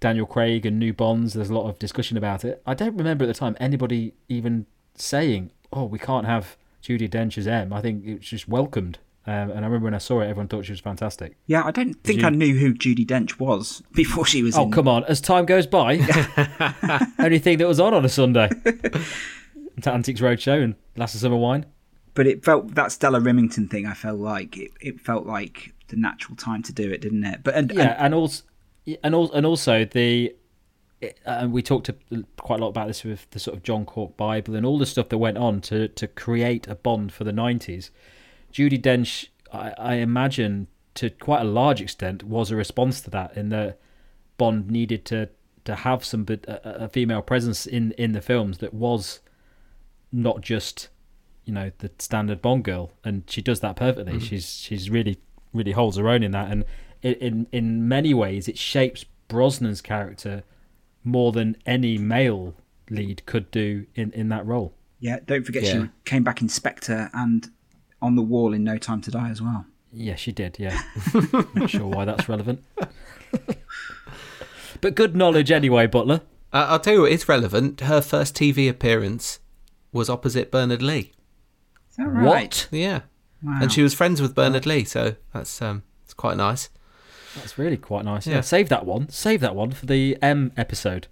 Daniel Craig and new Bonds, there's a lot of discussion about it. I don't remember at the time anybody even saying, "Oh, we can't have Judi Dench as M." I think it was just welcomed. Um, and I remember when I saw it, everyone thought she was fantastic. Yeah, I don't think you- I knew who Judi Dench was before she was Oh, in. come on. As time goes by, only thing that was on on a Sunday. to Antiques Roadshow and Last of Summer Wine. But it felt that Stella Rimington thing. I felt like it, it felt like the natural time to do it, didn't it? But and, Yeah, and and also, and also, and also the, and we talked quite a lot about this with the sort of John Cork Bible and all the stuff that went on to to create a Bond for the nineties. Judi Dench, I, I imagine, to quite a large extent, was a response to that. In that Bond needed to to have some bit- a, a female presence in in the films that was not just you know the standard Bond girl, and she does that perfectly. Mm-hmm. She's she's really really holds her own in that, and in in, in many ways it shapes Brosnan's character more than any male lead could do in in that role. yeah, don't forget Yeah. she came back Inspector and on the wall in No Time to Die as well. Yeah, she did. Yeah, not sure why that's relevant, but good knowledge anyway, Butler. Uh, I'll tell you what is relevant. Her first TV appearance was opposite Bernard Lee. Is that right? What? Yeah, Wow. and she was friends with Bernard Lee, so that's um, it's quite nice. That's really quite nice. Yeah. Yeah. save that one. Save that one for the M episode.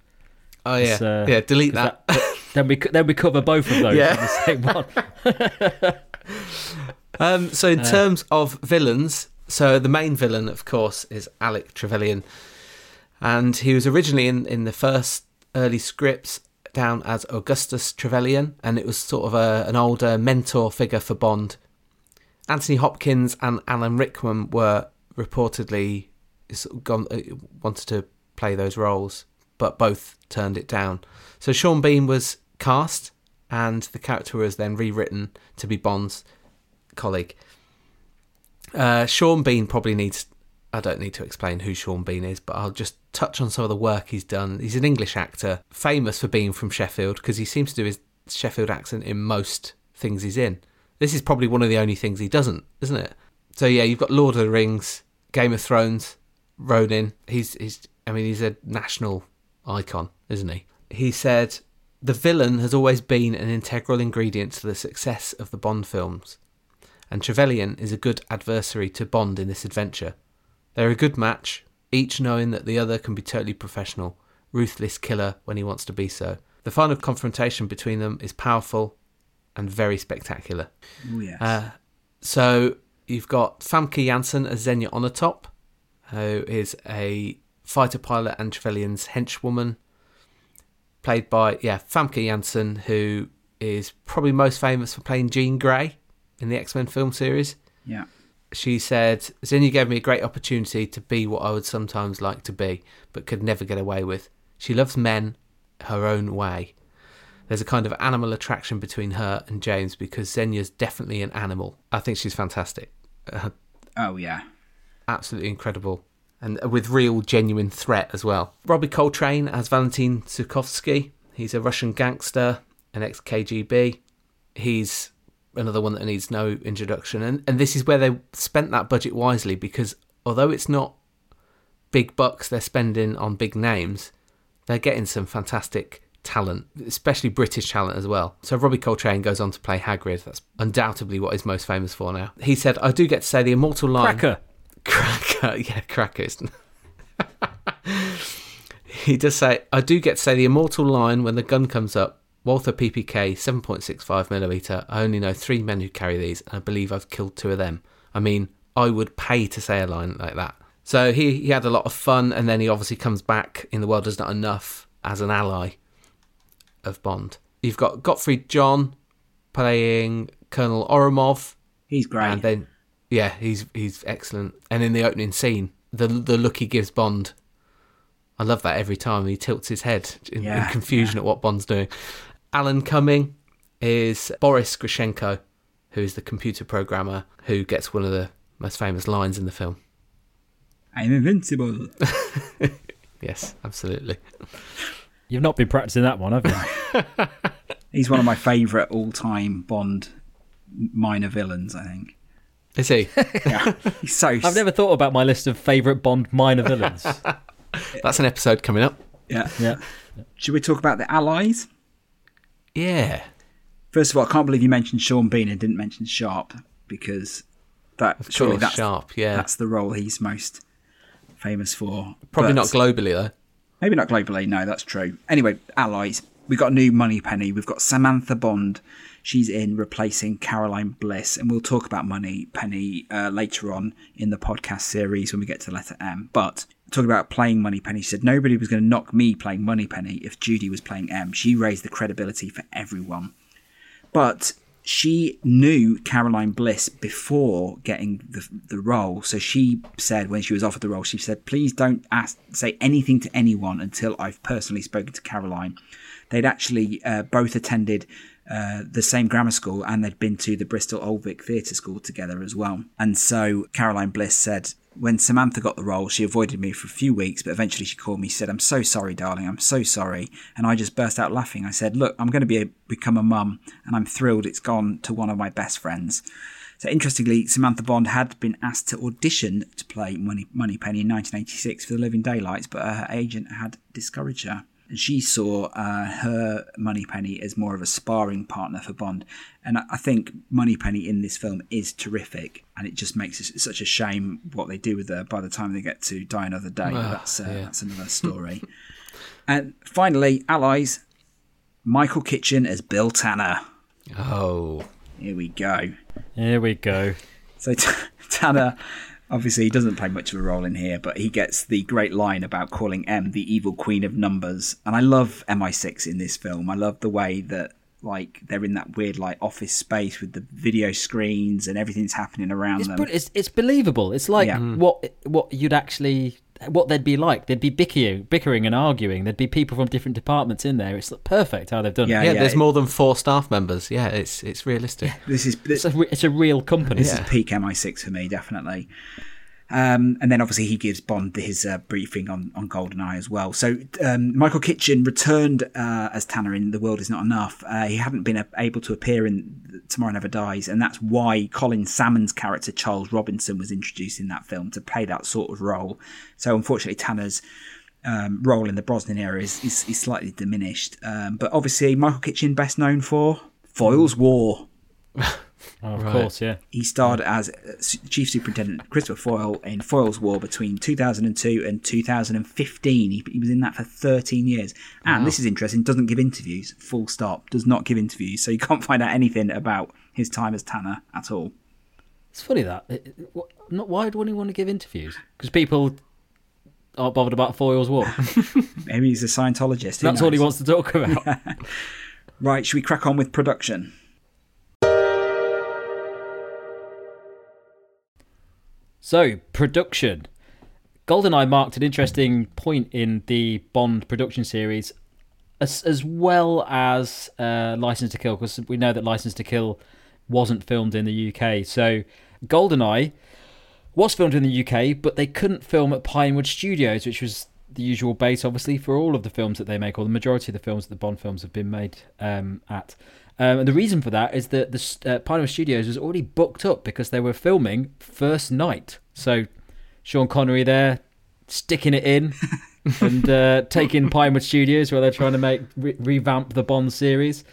Oh yeah, uh, yeah. Delete that. then we then we cover both of those Yeah. in the same one. Um, so in terms of villains, so the main villain, of course, is Alec Trevelyan, and he was originally in in the first early scripts down as Augustus Trevelyan, and it was sort of a, an older mentor figure for Bond. Anthony Hopkins and Alan Rickman were reportedly gone, uh, wanted to play those roles, but both turned it down. So Sean Bean was cast, and the character was then rewritten to be Bond's colleague. Uh, Sean Bean probably needs. I don't need to explain who Sean Bean is, but I'll just touch on some of the work he's done. He's an English actor, famous for being from Sheffield because he seems to do his Sheffield accent in most things he's in. This is probably one of the only things he doesn't, isn't it? So yeah, you've got Lord of the Rings, Game of Thrones, Ronin. He's he's. I mean, he's a national icon, isn't he? He said the villain has always been an integral ingredient to the success of the Bond films and Trevelyan is a good adversary to Bond in this adventure. They're a good match, each knowing that the other can be totally professional, ruthless killer when he wants to be so. The final confrontation between them is powerful and very spectacular. Oh, yes. Uh, so you've got Famke Janssen as Xenia Onatop, who is a fighter pilot and Trevelyan's henchwoman, played by yeah Famke Janssen, who is probably most famous for playing Jean Grey in the X Men film series. yeah. She said, Xenia gave me a great opportunity to be what I would sometimes like to be, but could never get away with. She loves men her own way. There's a kind of animal attraction between her and James because Xenia's definitely an animal. I think she's fantastic. Uh, Oh yeah. absolutely incredible. And with real genuine threat as well. Robbie Coltrane as Valentin Zukovsky. He's a Russian gangster, an ex KGB. He's another one that needs no introduction, and and this is where they spent that budget wisely because although it's not big bucks they're spending on big names, they're getting some fantastic talent, especially British talent as well. So Robbie Coltrane goes on to play Hagrid. That's undoubtedly what he's most famous for now. He said, "I do get to say the immortal line." Cracker. Cracker, yeah, crackers. he does say, I do get to say the immortal line when the gun comes up. Walther PPK 7.65 millimeter. I only know three men who carry these, and I believe I've killed two of them. I mean, I would pay to say a line like that. So he, he had a lot of fun, and then he obviously comes back in The World Is Not Enough as an ally of Bond. You've got Gottfried John playing Colonel Ourumov, He's great. and then, yeah, he's he's excellent. And in the opening scene, the the look he gives Bond, I love that every time he tilts his head in, in Yeah, confusion at what Bond's doing. Alan Cumming is Boris Grishenko, who is the computer programmer who gets one of the most famous lines in the film. I'm invincible. Yes, absolutely. You've not been practicing that one, have you? He's one of my favourite all-time Bond minor villains. I think. Is he? Yeah, he's so. I've never thought about my list of favourite Bond minor villains. That's an episode coming up. Yeah. yeah. Should we talk about the allies? Yeah. First of all, I can't believe you mentioned Sean Bean and didn't mention Sharpe because that surely course, that's Sharpe, yeah. that's the role he's most famous for. Probably But- not globally though. Maybe not globally. No, that's true. Anyway, allies. We've got a new Moneypenny. We've got Samantha Bond. She's in replacing Caroline Bliss, and we'll talk about Moneypenny uh, later on in the podcast series when we get to the letter M. But talking about playing Moneypenny, she said nobody was going to knock me playing Moneypenny if Judy was playing M. She raised the credibility for everyone. But she knew Caroline Bliss before getting the, the role. So she said when she was offered the role, she said, please don't ask, say anything to anyone until I've personally spoken to Caroline. They'd actually uh, both attended uh, the same grammar school and they'd been to the Bristol Old Vic Theatre School together as well. And so Caroline Bliss said, when Samantha got the role, she avoided me for a few weeks, but eventually she called me, said, I'm so sorry, darling, I'm so sorry. And I just burst out laughing. I said, Look, I'm going to be a, become a mum, and I'm thrilled it's gone to one of my best friends. So interestingly, Samantha Bond had been asked to audition to play Money, Moneypenny in 1986 for The Living Daylights, but her agent had discouraged her. And she saw uh, her Moneypenny as more of a sparring partner for Bond. And I I think Moneypenny in this film is terrific, and it just makes it such a shame what they do with her by the time they get to Die Another Day. but Ah, that's uh, yeah. that's another story. and finally, allies. Michael Kitchen as Bill Tanner. Oh. Here we go. Here we go. So T- Tanner, obviously, he doesn't play much of a role in here, but he gets the great line about calling M the evil queen of numbers. And I love MI6 in this film. I love the way that like they're in that weird like office space with the video screens and everything's happening around It's, them. br- it's it's believable. It's like Yeah. what what you'd actually what they'd be like. They'd be bickering, bickering and arguing. There'd be people from different departments in there. It's perfect how they've done Yeah, it. Yeah, there's it- more than four staff members. Yeah, it's it's realistic. this is It's a, re- it's a real company. This is peak MI6 for me, definitely. Um, and then obviously he gives Bond his uh, briefing on, on GoldenEye as well. So um, Michael Kitchen returned uh, as Tanner in The World Is Not Enough. Uh, he hadn't been able to appear in Tomorrow Never Dies, and that's why Colin Salmon's character Charles Robinson was introduced in that film to play that sort of role. So unfortunately, Tanner's um, role in the Brosnan era is, is, is slightly diminished. Um, but obviously, Michael Kitchen best known for Foyle's War. Oh, of Right. course, yeah. He starred as uh, Chief Superintendent Christopher Foyle in Foyle's War between 2002 and 2015. He, he was in that for 13 years. And this is interesting, doesn't give interviews, full stop, does not give interviews. So you can't find out anything about his time as Tanner at all. It's funny that. It, what, not why would anyone want to give interviews? Because people aren't bothered about Foyle's War. Maybe he's a Scientologist. That's all he wants to talk about. Right, should we crack on with production? So, production. GoldenEye marked an interesting point in the Bond production series, as, as well as uh, License to Kill, because we know that License to Kill wasn't filmed in the UK. So, GoldenEye was filmed in the UK, but they couldn't film at Pinewood Studios, which was the usual base, obviously, for all of the films that they make, or the majority of the films that the Bond films have been made um, at. Um, and the reason for that is that the uh, Pinewood Studios was already booked up because they were filming First Knight. So Sean Connery there sticking it in and uh, taking Pinewood Studios where they're trying to make re- revamp the Bond series.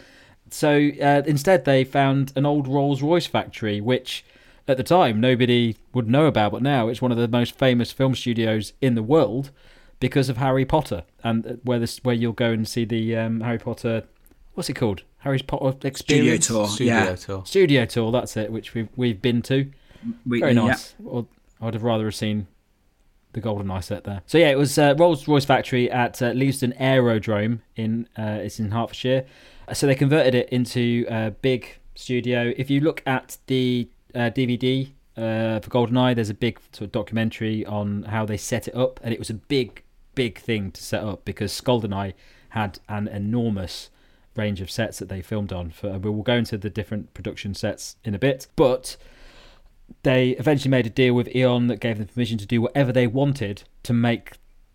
So uh, instead, they found an old Rolls Royce factory, which at the time nobody would know about, but now it's one of the most famous film studios in the world because of Harry Potter, and uh, where this where you'll go and see the um, Harry Potter. What's it called? Harry Potter Studio Experience tour. Studio yeah. tour. Studio tour. That's it, which we've we've been to. We- Very yeah. nice. Or I'd have rather have seen the Golden Eye set there. So yeah, it was uh, Rolls Royce factory at uh, Leavesden Aerodrome in uh, it's in Hertfordshire. Uh, So they converted it into a big studio. If you look at the uh, DVD uh, for GoldenEye, there's a big sort of documentary on how they set it up, and it was a big, big thing to set up because GoldenEye had an enormous range of sets that they filmed on. For we will go into the different production sets in a bit, but they eventually made a deal with Eon that gave them permission to do whatever they wanted to make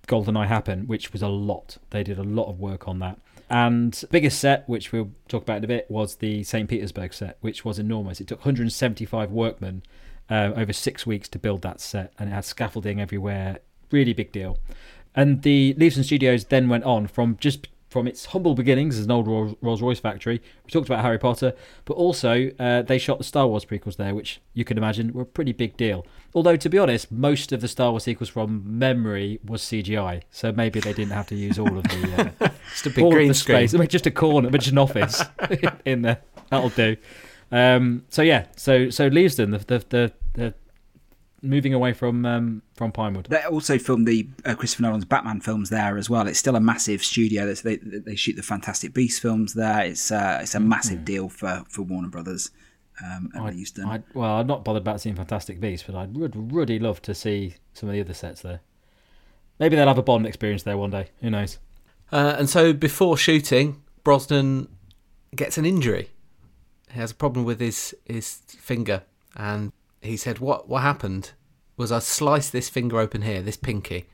GoldenEye happen, which was a lot. They did a lot of work on that. And biggest set, which we'll talk about in a bit, was the St. Petersburg set, which was enormous. It took 175 workmen um, over six weeks to build that set, and it had scaffolding everywhere. Really big deal. And the Leavesden Studios then went on from just from its humble beginnings as an old Rolls Royce factory. We talked about Harry Potter, but also uh, they shot the Star Wars prequels there, which you can imagine were a pretty big deal. Although, to be honest, most of the Star Wars sequels from memory was CGI, so maybe they didn't have to use all of the uh, Just a big all green of the screen. space. I mean, just a corner, but just an office in there. That'll do. Um, so yeah, so so Leavesden, the the, the, the moving away from um, from Pinewood. They also filmed the uh, Christopher Nolan's Batman films there as well. It's still a massive studio. That's, they they shoot the Fantastic Beasts films there. It's uh, it's a massive deal for, for Warner Brothers. Um, at Leavesden. I, well, I'm not bothered about seeing Fantastic Beasts, but I'd would really love to see some of the other sets there. Maybe they'll have a Bond experience there one day. Who knows? Uh, and so before shooting, Brosnan gets an injury. He has a problem with his his finger, and he said, "What what happened was I sliced this finger open here, this pinky,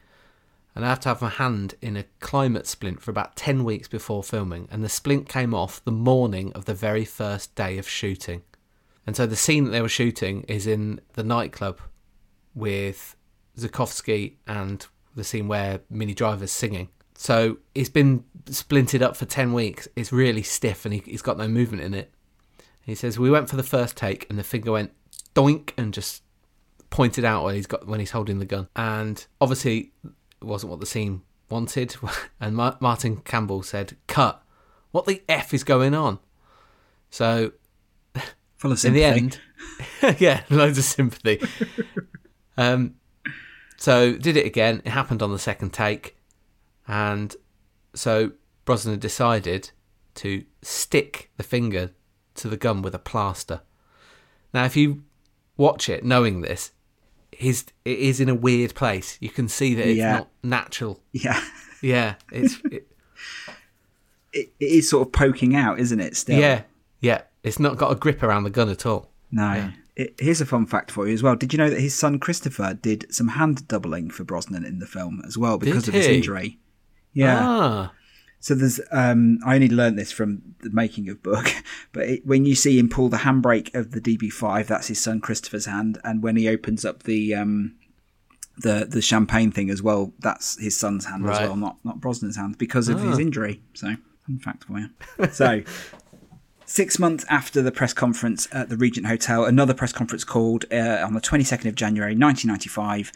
and I have to have my hand in a climate splint for about ten weeks before filming, and the splint came off the morning of the very first day of shooting." And so the scene that they were shooting is in the nightclub with Zukovsky and the scene where Minnie Driver's singing. So it's been splinted up for 10 weeks. It's really stiff and he, he's got no movement in it. He says, We went for the first take and the finger went doink and just pointed out when he's got when he's holding the gun. And obviously, it wasn't what the scene wanted. And Ma- Martin Campbell said, Cut. What the F is going on? So Full of in the end, yeah, loads of sympathy. um, so did it again. It happened on the second take, and so Brosnan decided to stick the finger to the gun with a plaster. Now, if you watch it, knowing this, his it is in a weird place. You can see that it's Yeah. not natural. Yeah, Yeah, it's it, it, it is sort of poking out, isn't it? Still, yeah, yeah. It's not got a grip around the gun at all. No. It, here's a fun fact for you as well. Did you know that his son Christopher did some hand doubling for Brosnan in the film as well because Did of his injury? Yeah. Ah, So there's um I only learned this from the making of book, but it, when you see him pull the handbrake of the DB5, that's his son Christopher's hand, and when he opens up the um the the champagne thing as well, that's his son's hand as well, not not Brosnan's hand because of his injury. So fun fact for you. So. Six months after the press conference at the Regent Hotel, another press conference called uh, on the 22nd of January 1995.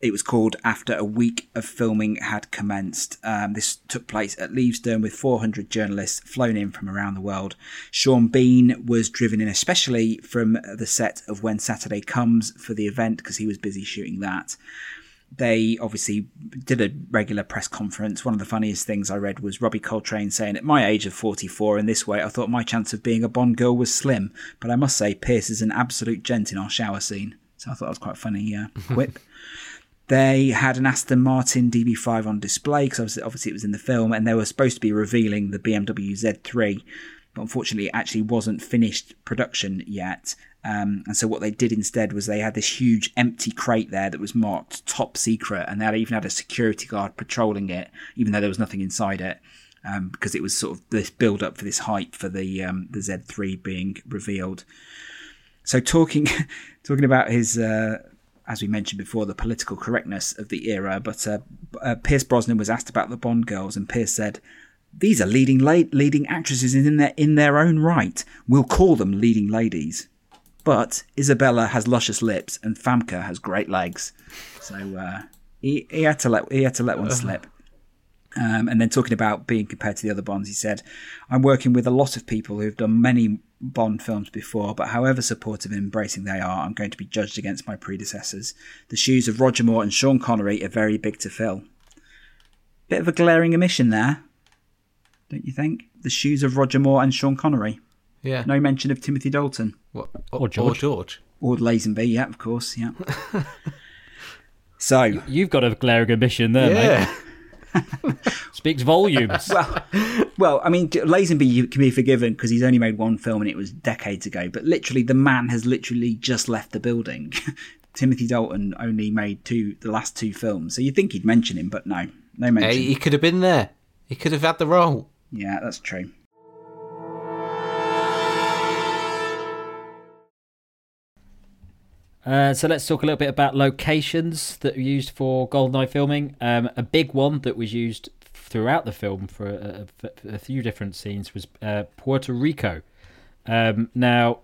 It was called after a week of filming had commenced. Um, this took place at Leavesden with 400 journalists flown in from around the world. Sean Bean was driven in especially from the set of When Saturday Comes for the event because he was busy shooting that they obviously did a regular press conference. One of the funniest things I read was Robbie Coltrane saying, At my age of 44 in this way, I thought my chance of being a Bond girl was slim. But I must say, Pierce is an absolute gent in our shower scene. So I thought that was quite a funny uh, quip. They had an Aston Martin DB5 on display because obviously, it was in the film, and they were supposed to be revealing the BMW Z3, but unfortunately, it actually wasn't finished production yet. Um, and so what they did instead was they had this huge empty crate there that was marked top secret, and they had even had a security guard patrolling it, even though there was nothing inside it, um, because it was sort of this build up for this hype for the um, the Z3 being revealed. So talking talking about his. Uh, as we mentioned before, the political correctness of the era. But uh, uh, Pierce Brosnan was asked about the Bond girls, and Pierce said, "These are leading la- leading actresses in their in their own right. We'll call them leading ladies." But Isabella has luscious lips, and Famke has great legs. So uh, he, he had to let he had to let one slip. Um, and then talking about being compared to the other Bonds, he said, I'm working with a lot of people who've done many Bond films before, but however supportive and embracing they are, I'm going to be judged against my predecessors. The shoes of Roger Moore and Sean Connery are very big to fill. Bit of a glaring omission there, don't you think? The shoes of Roger Moore and Sean Connery. Yeah. No mention of Timothy Dalton. What, Or George. Or George. Or Lazenby, yeah, of course, yeah. so, You've got a glaring omission there, mate. Speaks volumes. well, well, I mean, Lazenby can be forgiven because he's only made one film and it was decades ago. But literally, the man has literally just left the building. Timothy Dalton only made two, the last two films, so you'd think he'd mention him, but no, no mention. Hey, he could have been there. He could have had the role. Yeah, that's true. Uh, so let's talk a little bit about locations that were used for GoldenEye filming. Um, a big one that was used throughout the film for a, a- a few different scenes was uh, Puerto Rico. Um, now,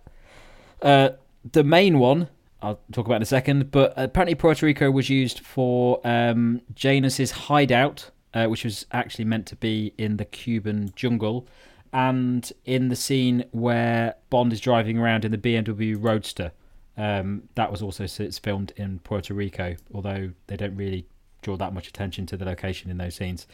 uh, the main one I'll talk about in a second, but apparently Puerto Rico was used for um, Janus's hideout, uh, which was actually meant to be in the Cuban jungle, and in the scene where Bond is driving around in the BMW Roadster. Um, that was also it's filmed in Puerto Rico, although they don't really draw that much attention to the location in those scenes.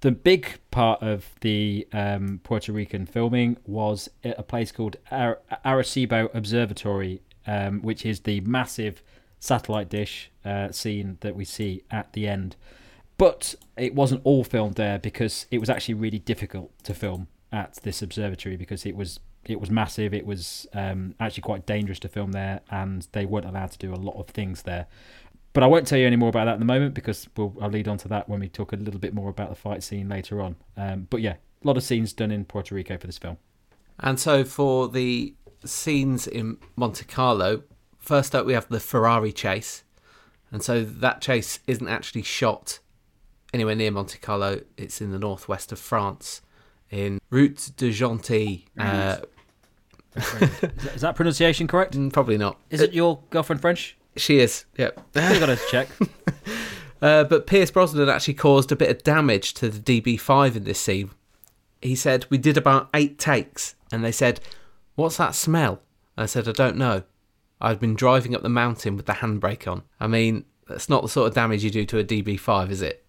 The big part of the um, Puerto Rican filming was at a place called Ar- Arecibo Observatory, um, which is the massive satellite dish uh, scene that we see at the end. But it wasn't all filmed there because it was actually really difficult to film at this observatory because it was it was massive. It was um, actually quite dangerous to film there, and they weren't allowed to do a lot of things there. But I won't tell you any more about that at the moment because we'll, I'll lead on to that when we talk a little bit more about the fight scene later on. Um, but yeah, a lot of scenes done in Puerto Rico for this film. And so for the scenes in Monte Carlo, first up we have the Ferrari chase. And so that chase isn't actually shot anywhere near Monte Carlo. It's in the northwest of France, in Route de Gentilly. Uh, Is that, is that pronunciation correct? mm, probably not. Is it your girlfriend French? She is. Yep. I got to check. Uh, but Pierce Brosnan actually caused a bit of damage to the DB5 in this scene. He said, We did about eight takes, and they said, What's that smell? I said, I don't know. I've been driving up the mountain with the handbrake on. I mean, that's not the sort of damage you do to a DB5, is it?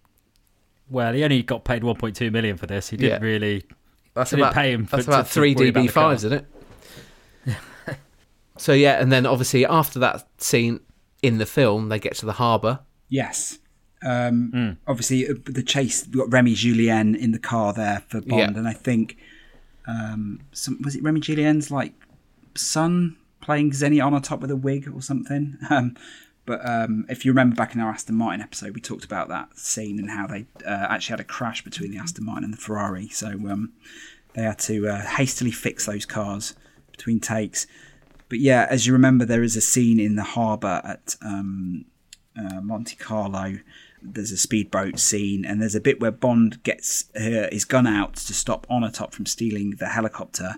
Well, he only got paid 1.2 million for this. He didn't Yeah. really. That's didn't about, pay him for- that's to- about to three worry about the. DB5s, isn't it? So, yeah, and then obviously after that scene in the film, they get to the harbour. Yes. Um, Obviously, uh, the chase, we've got Rémy Julienne in the car there for Bond, Yeah. and I think, um, some, was it Rémy Julienne's like son playing Zenny on on top with a wig or something? Um, but um, if you remember back in our Aston Martin episode, we talked about that scene and how they uh, actually had a crash between the Aston Martin and the Ferrari. So um, they had to uh, hastily fix those cars between takes. But yeah, as you remember, there is a scene in the harbour at um, uh, Monte Carlo. There's a speedboat scene, and there's a bit where Bond gets his gun out to stop Onatop from stealing the helicopter.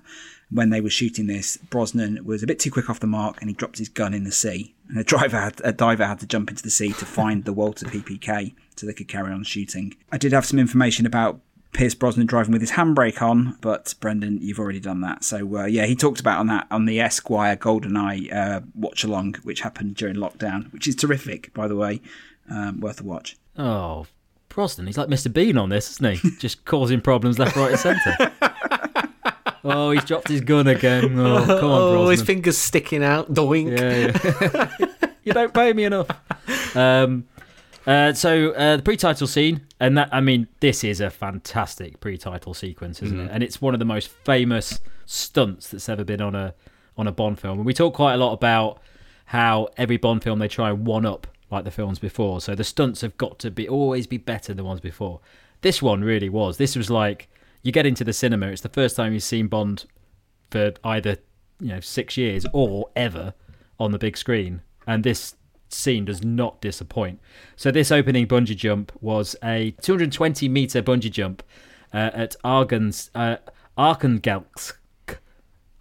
When they were shooting this, Brosnan was a bit too quick off the mark, and he dropped his gun in the sea. And a driver, had, a diver, had to jump into the sea to find the Walther PPK so they could carry on shooting. I did have some information about Pierce Brosnan driving with his handbrake on, but Brendan, you've already done that. So uh, yeah, he talked about on that on the Esquire GoldenEye uh, watch along, which happened during lockdown, which is terrific, by the way, um, worth a watch. Oh, Brosnan, he's like Mr. Bean on this, isn't he? Just causing problems left, right, and centre. oh, he's dropped his gun again. Oh, come on, oh, his fingers sticking out. Doink. Yeah, yeah. you don't pay me enough. Um, uh, so uh, the pre-title scene, and that I mean, this is a fantastic pre-title sequence, isn't it? And it's one of the most famous stunts that's ever been on a on a Bond film. And we talk quite a lot about how every Bond film they try and one up like the films before. So the stunts have got to be always be better than the ones before. This one really was. This was like you get into the cinema. It's the first time you've seen Bond for either you know six years or ever on the big screen, and this scene does not disappoint. So this opening bungee jump was a 220 meter bungee jump uh, at Argens, uh, Arkhangelsk,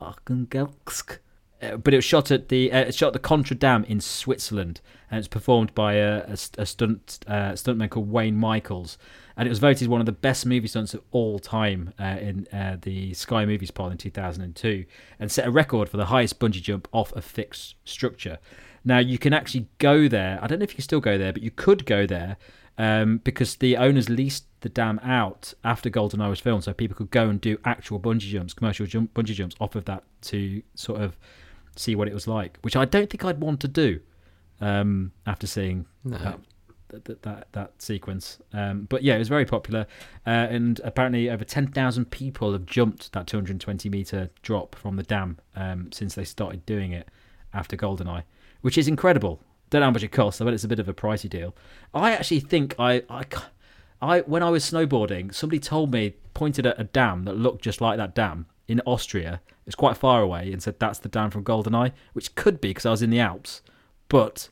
Arkhangelsk. Uh, but it was shot at the uh, shot at the Contra Dam in Switzerland, and it's performed by a, a, a stunt uh, stuntman called Wayne Michaels, and it was voted one of the best movie stunts of all time uh, in uh, the Sky Movies poll in 2002, and set a record for the highest bungee jump off a fixed structure. Now you can actually go there. I don't know if you can still go there, but you could go there um, because the owners leased the dam out after GoldenEye was filmed, so people could go and do actual bungee jumps, commercial jump, bungee jumps off of that to sort of see what it was like, which I don't think I'd want to do um, after seeing No. that, that that that sequence. Um, but yeah, it was very popular, uh, and apparently over ten thousand people have jumped that 220 meter drop from the dam um, since they started doing it after GoldenEye, which is incredible. Don't know how much it costs. I bet it's a bit of a pricey deal. I actually think I I. I when I was snowboarding, somebody told me pointed at a dam that looked just like that dam in Austria. It's quite far away, and said that's the dam from GoldenEye, which could be because I was in the Alps, but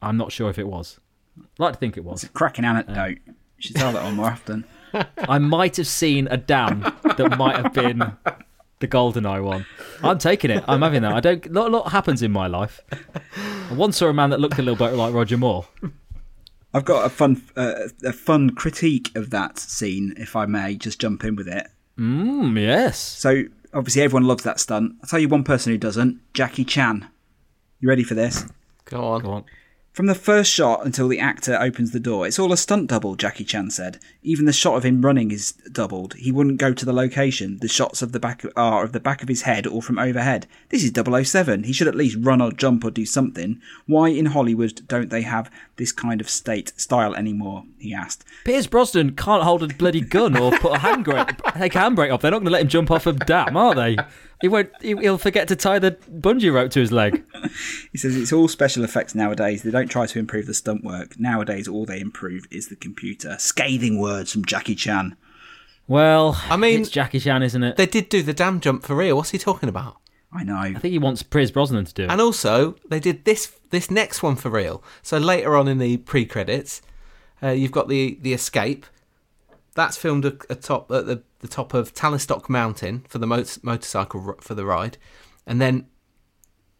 I'm not sure if it was. I'd like to think it was. It's a cracking um, anecdote. You should tell that on more often. I might have seen a dam that might have been the golden eye one. I'm taking it. I'm having that. I don't. Not a lot happens in my life. I once saw a man that looked a little bit like Roger Moore. I've got a fun, uh, a fun critique of that scene, if I may, just jump in with it. Mm, yes. So obviously everyone loves that stunt. I'll tell you one person who doesn't: Jackie Chan. You ready for this? Go on. Go on. From the first shot until the actor opens the door, it's all a stunt double, Jackie Chan said. Even the shot of him running is doubled. He wouldn't go to the location. The shots of the back are of the back of his head or from overhead. This is 007. He should at least run or jump or do something. Why in Hollywood don't they have this kind of state style anymore? He asked. Pierce Brosnan can't hold a bloody gun or put a handbrake, take a handbrake off. They're not going to let him jump off a dam, are they? He won't. he- He'll forget to tie the bungee rope to his leg. He says it's all special effects nowadays. They don't try to improve the stunt work. Nowadays, all they improve is the computer. Scathing words from Jackie Chan. Well, I mean, it's Jackie Chan, isn't it? They did do the damn jump for real. What's he talking about? I know. I think he wants Pierce Brosnan to do it. And also, they did this this next one for real. So later on in the pre credits, uh, you've got the the escape. That's filmed at, at the, the top of Tavistock Mountain for the mot- motorcycle r- for the ride, and then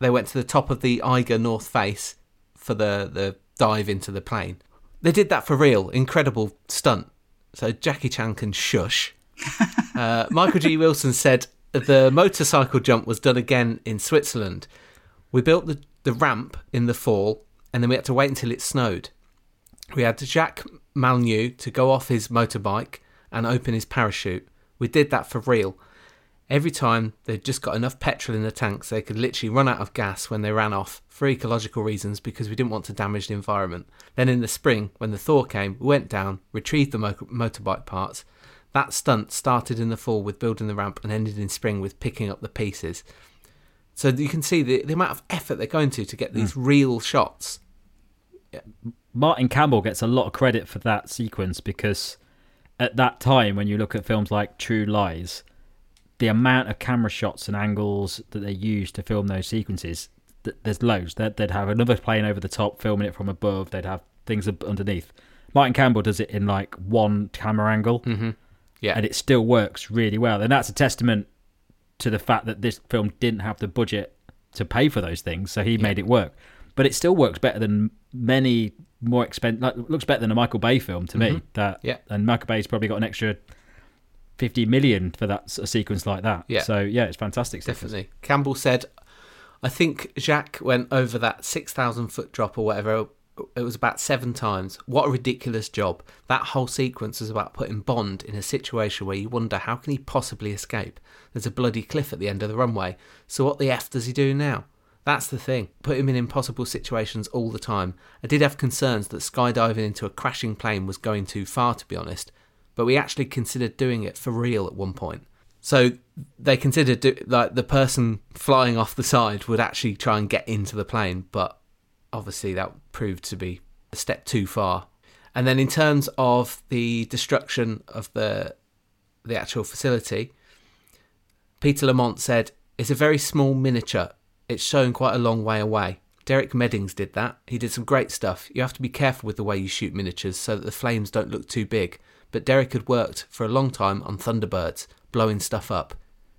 they went to the top of the Eiger North Face for the the dive into the plane. They did that for real. Incredible stunt. So Jackie Chan can shush. Uh, Michael G. Wilson said the motorcycle jump was done again in Switzerland. We built the, the ramp in the fall, and then we had to wait until it snowed. We had Jacques Malnuit to go off his motorbike and open his parachute. We did that for real. Every time they'd just got enough petrol in the tanks, they could literally run out of gas when they ran off for ecological reasons because we didn't want to damage the environment. Then in the spring, when the thaw came, we went down, retrieved the mo- motorbike parts. That stunt started in the fall with building the ramp and ended in spring with picking up the pieces. So you can see the, the amount of effort they're going to to get hmm. these real shots. Martin Campbell gets a lot of credit for that sequence because at that time, when you look at films like True Lies, the amount of camera shots and angles that they use to film those sequences, th- there's loads. They'd, they'd have another plane over the top filming it from above. They'd have things ab- underneath. Martin Campbell does it in like one camera angle, Mm-hmm. Yeah. and it still works really well. And that's a testament to the fact that this film didn't have the budget to pay for those things, so he made it work. But it still works better than many more expensive. Like, looks better than a Michael Bay film to me. Mm-hmm. That Yeah. and Michael Bay's probably got an extra fifty million for that sort of sequence like that. Yeah. So yeah, it's fantastic. sequence. Definitely. Campbell said, I think Jacques went over that 6,000 foot drop or whatever. It was about seven times. What a ridiculous job. That whole sequence is about putting Bond in a situation where you wonder how can he possibly escape? There's a bloody cliff at the end of the runway. So what the F does he do now? That's the thing. Put him in impossible situations all the time. I did have concerns that skydiving into a crashing plane was going too far, to be honest, but we actually considered doing it for real at one point. So they considered do, like the person flying off the side would actually try and get into the plane, but obviously that proved to be a step too far. And then in terms of the destruction of the the actual facility, Peter Lamont said, "It's a very small miniature. It's shown quite a long way away." Derek Meddings did that. He did some great stuff. You have to be careful with the way you shoot miniatures so that the flames don't look too big. But Derek had worked for a long time on Thunderbirds, blowing stuff up.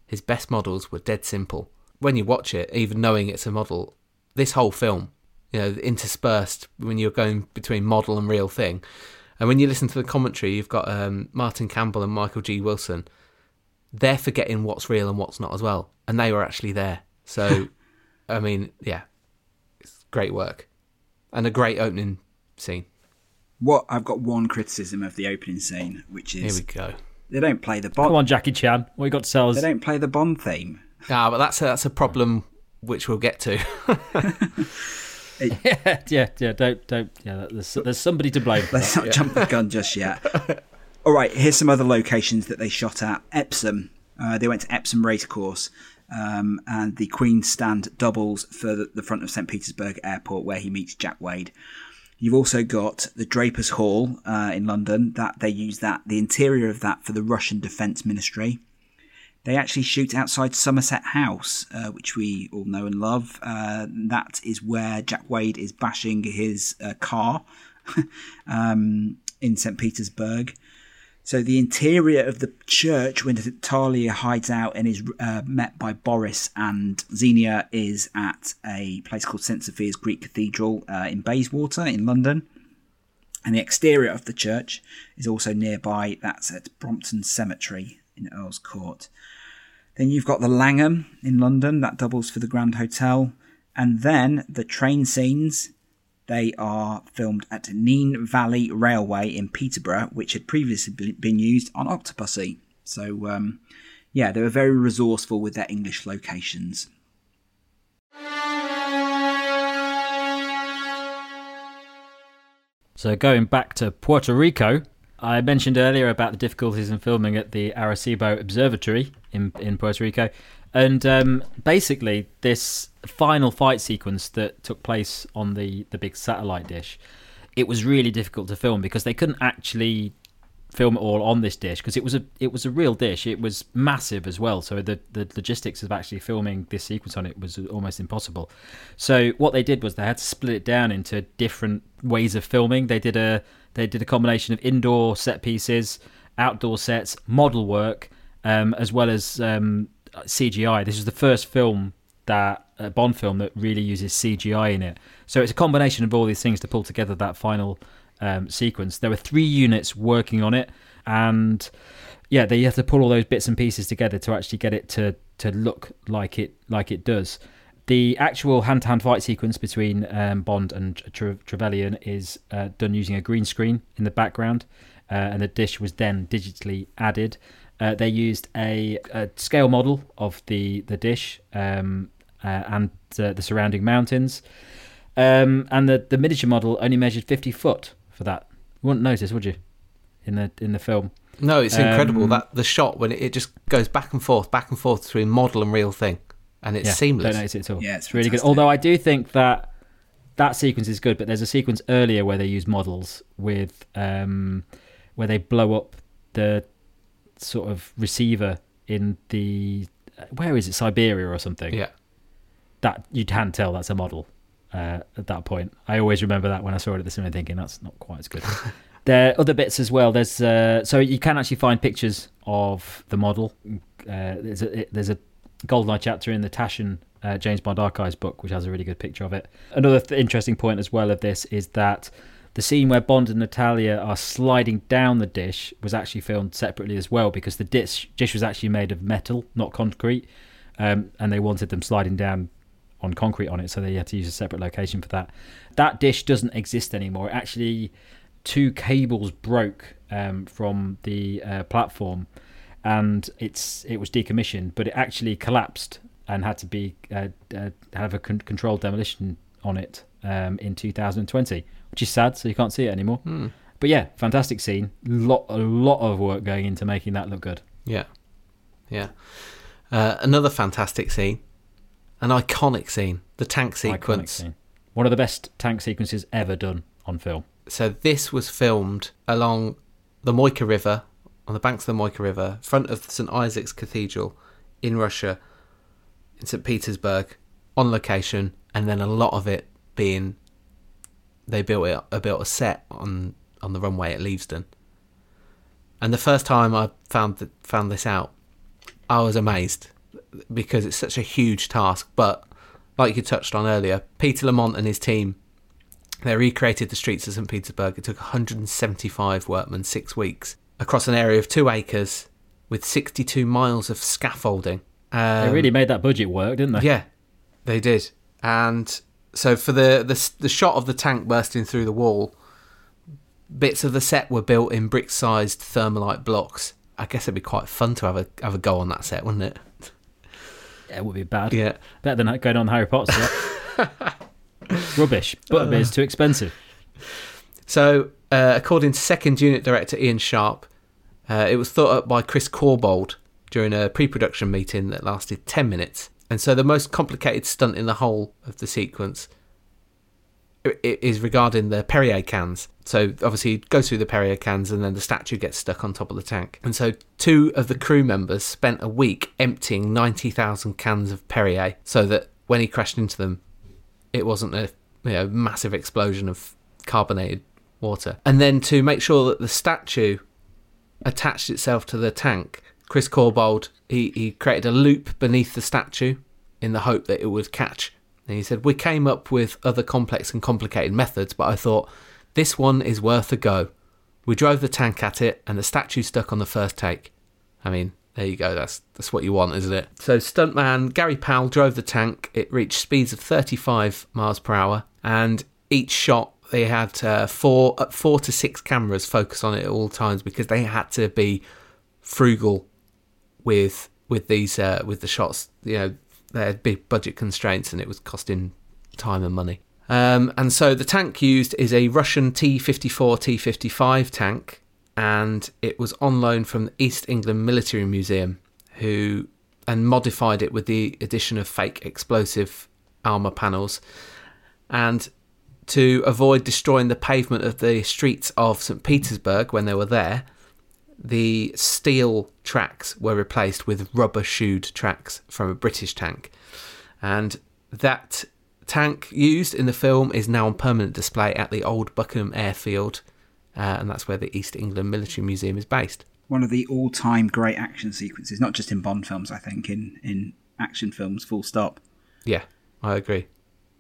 His best models were dead simple. When you watch it, even knowing it's a model, this whole film, you know, interspersed when you're going between model and real thing. And when you listen to the commentary, you've got um, Martin Campbell and Michael G. Wilson. They're forgetting what's real and what's not as well. And they were actually there. So, I mean, yeah, it's great work. And a great opening scene. What I've got one criticism of the opening scene, which is Here we go. they don't play the Bond. Come Bond. on, Jackie Chan. What you got to tell us? They don't play the Bond theme. Ah, but that's a, that's a problem which we'll get to. yeah, yeah, yeah. Don't, don't. Yeah, there's, there's somebody to blame. For Let's that. not jump the gun just yet. All right, here's some other locations that they shot at. Epsom. Uh, they went to Epsom Racecourse, um, and the Queen's Stand doubles for the, the front of St Petersburg Airport, where he meets Jack Wade. You've also got the Drapers Hall uh, in London. That they use that the interior of that for the Russian Defence Ministry. They actually shoot outside Somerset House, uh, which we all know and love. Uh, that is where Jack Wade is bashing his uh, car um, in St. Petersburg. So the interior of the church, when Talia hides out and is uh, met by Boris and Xenia, is at a place called St Sophia's Greek Cathedral uh, in Bayswater in London. And the exterior of the church is also nearby. That's at Brompton Cemetery in Earl's Court. Then you've got the Langham in London, that doubles for the Grand Hotel. And then the train scenes, they are filmed at Nene Valley Railway in Peterborough, which had previously been used on Octopussy. So, um, yeah, they were very resourceful with their English locations. So going back to Puerto Rico, I mentioned earlier about the difficulties in filming at the Arecibo Observatory in in Puerto Rico, and um, basically this final fight sequence that took place on the the big satellite dish, it was really difficult to film because they couldn't actually film it all on this dish because it was a it was a real dish. It was massive as well, so the the logistics of actually filming this sequence on it was almost impossible. So what they did was they had to split it down into different ways of filming. They did a they did a combination of indoor set pieces, outdoor sets, model work, um, as well as um, CGI. This is the first film that a Bond film that really uses CGI in it. So it's a combination of all these things to pull together that final um, sequence. There were three units working on it, and yeah, they have to pull all those bits and pieces together to actually get it to to look like it like it does. The actual hand-to-hand fight sequence between um, Bond and Tre- Trevelyan is uh, done using a green screen in the background, uh, and the dish was then digitally added. Uh, they used a, a scale model of the the dish um, uh, and uh, the surrounding mountains, um, and the the miniature model only measured fifty foot for that. You wouldn't notice, would you? In the in the film. No, it's incredible Um, that the shot when it, it just goes back and forth, back and forth between model and real thing, and it's Yeah, seamless. Don't notice it at all. Yeah, it's really good. Although I do think that that sequence is good, but there's a sequence earlier where they use models with um, where they blow up the sort of receiver in the where is it Siberia or something. Yeah, that you can tell that's a model uh, at that point. I always remember that when I saw it at the cinema, thinking that's not quite as good. there are other bits as well. There's uh, so you can actually find pictures of the model. Uh, there's a there's a Goldeneye chapter in the Taschen uh, James Bond Archives book, which has a really good picture of it. Another th- interesting point as well of this is that the scene where Bond and Natalia are sliding down the dish was actually filmed separately as well because the dish dish was actually made of metal, not concrete, um, and they wanted them sliding down on concrete on it, so they had to use a separate location for that. That dish doesn't exist anymore. Actually, two cables broke um, from the uh, platform, and it's it was decommissioned, but it actually collapsed and had to be uh, uh, have a con- controlled demolition on it um, in 2020, which is sad. So you can't see it anymore. But yeah, fantastic scene. Lot a lot of work going into making that look good. yeah. Yeah. Uh, another fantastic scene, an iconic scene, the tank sequence. scene. One of the best tank sequences ever done on film. So this was filmed along the Moika River, on the banks of the Moika River, front of St Isaac's Cathedral in Russia, in St Petersburg, on location, and then a lot of it being they built it uh, built a set on on the runway at Leavesden. And the first time I found found this out, I was amazed because it's such a huge task. But like you touched on earlier, Peter Lamont and his team they recreated the streets of St. Petersburg. It took 175 workmen six weeks across an area of two acres with 62 miles of scaffolding. Um, They really made that budget work, didn't they? yeah, they did. And so for the, the the shot of the tank bursting through the wall, bits of the set were built in brick-sized thermalite blocks. I guess it'd be quite fun to have a have a go on that set, wouldn't it? It would be bad. Yeah. Better than going on Harry Potter. Rubbish. Butterbeer's is too expensive. So, uh, according to second unit director Ian Sharp, uh, it was thought up by Chris Corbold during a pre-production meeting that lasted 10 minutes. And so the most complicated stunt in the whole of the sequence is regarding the Perrier cans. So obviously it goes through the Perrier cans and then the statue gets stuck on top of the tank. And so two of the crew members spent a week emptying 90,000 cans of Perrier so that when he crashed into them, it wasn't a you know, massive explosion of carbonated water. And then to make sure that the statue attached itself to the tank, Chris Corbold he, he created a loop beneath the statue in the hope that it would catch. And he said, We came up with other complex and complicated methods, but I thought this one is worth a go. We drove the tank at it and the statue stuck on the first take. I mean, there you go, that's that's what you want, isn't it? So stuntman Gary Powell drove the tank. It reached speeds of 35 miles per hour and each shot they had uh, four uh, four to six cameras focused on it at all times because they had to be frugal with with these uh, with the shots. You know, they had big budget constraints and it was costing time and money. Um, and so the tank used is a Russian T54 T55 tank, and it was on loan from the East England Military Museum, who and modified it with the addition of fake explosive armor panels, and to avoid destroying the pavement of the streets of St. Petersburg when they were there, the steel tracks were replaced with rubber shoed tracks from a British tank. And that tank used in the film is now on permanent display at the old Buckenham Airfield, uh, and that's where the East England Military Museum is based. One of the all-time great action sequences, not just in Bond films, I think, in in action films. Full stop. Yeah, I agree.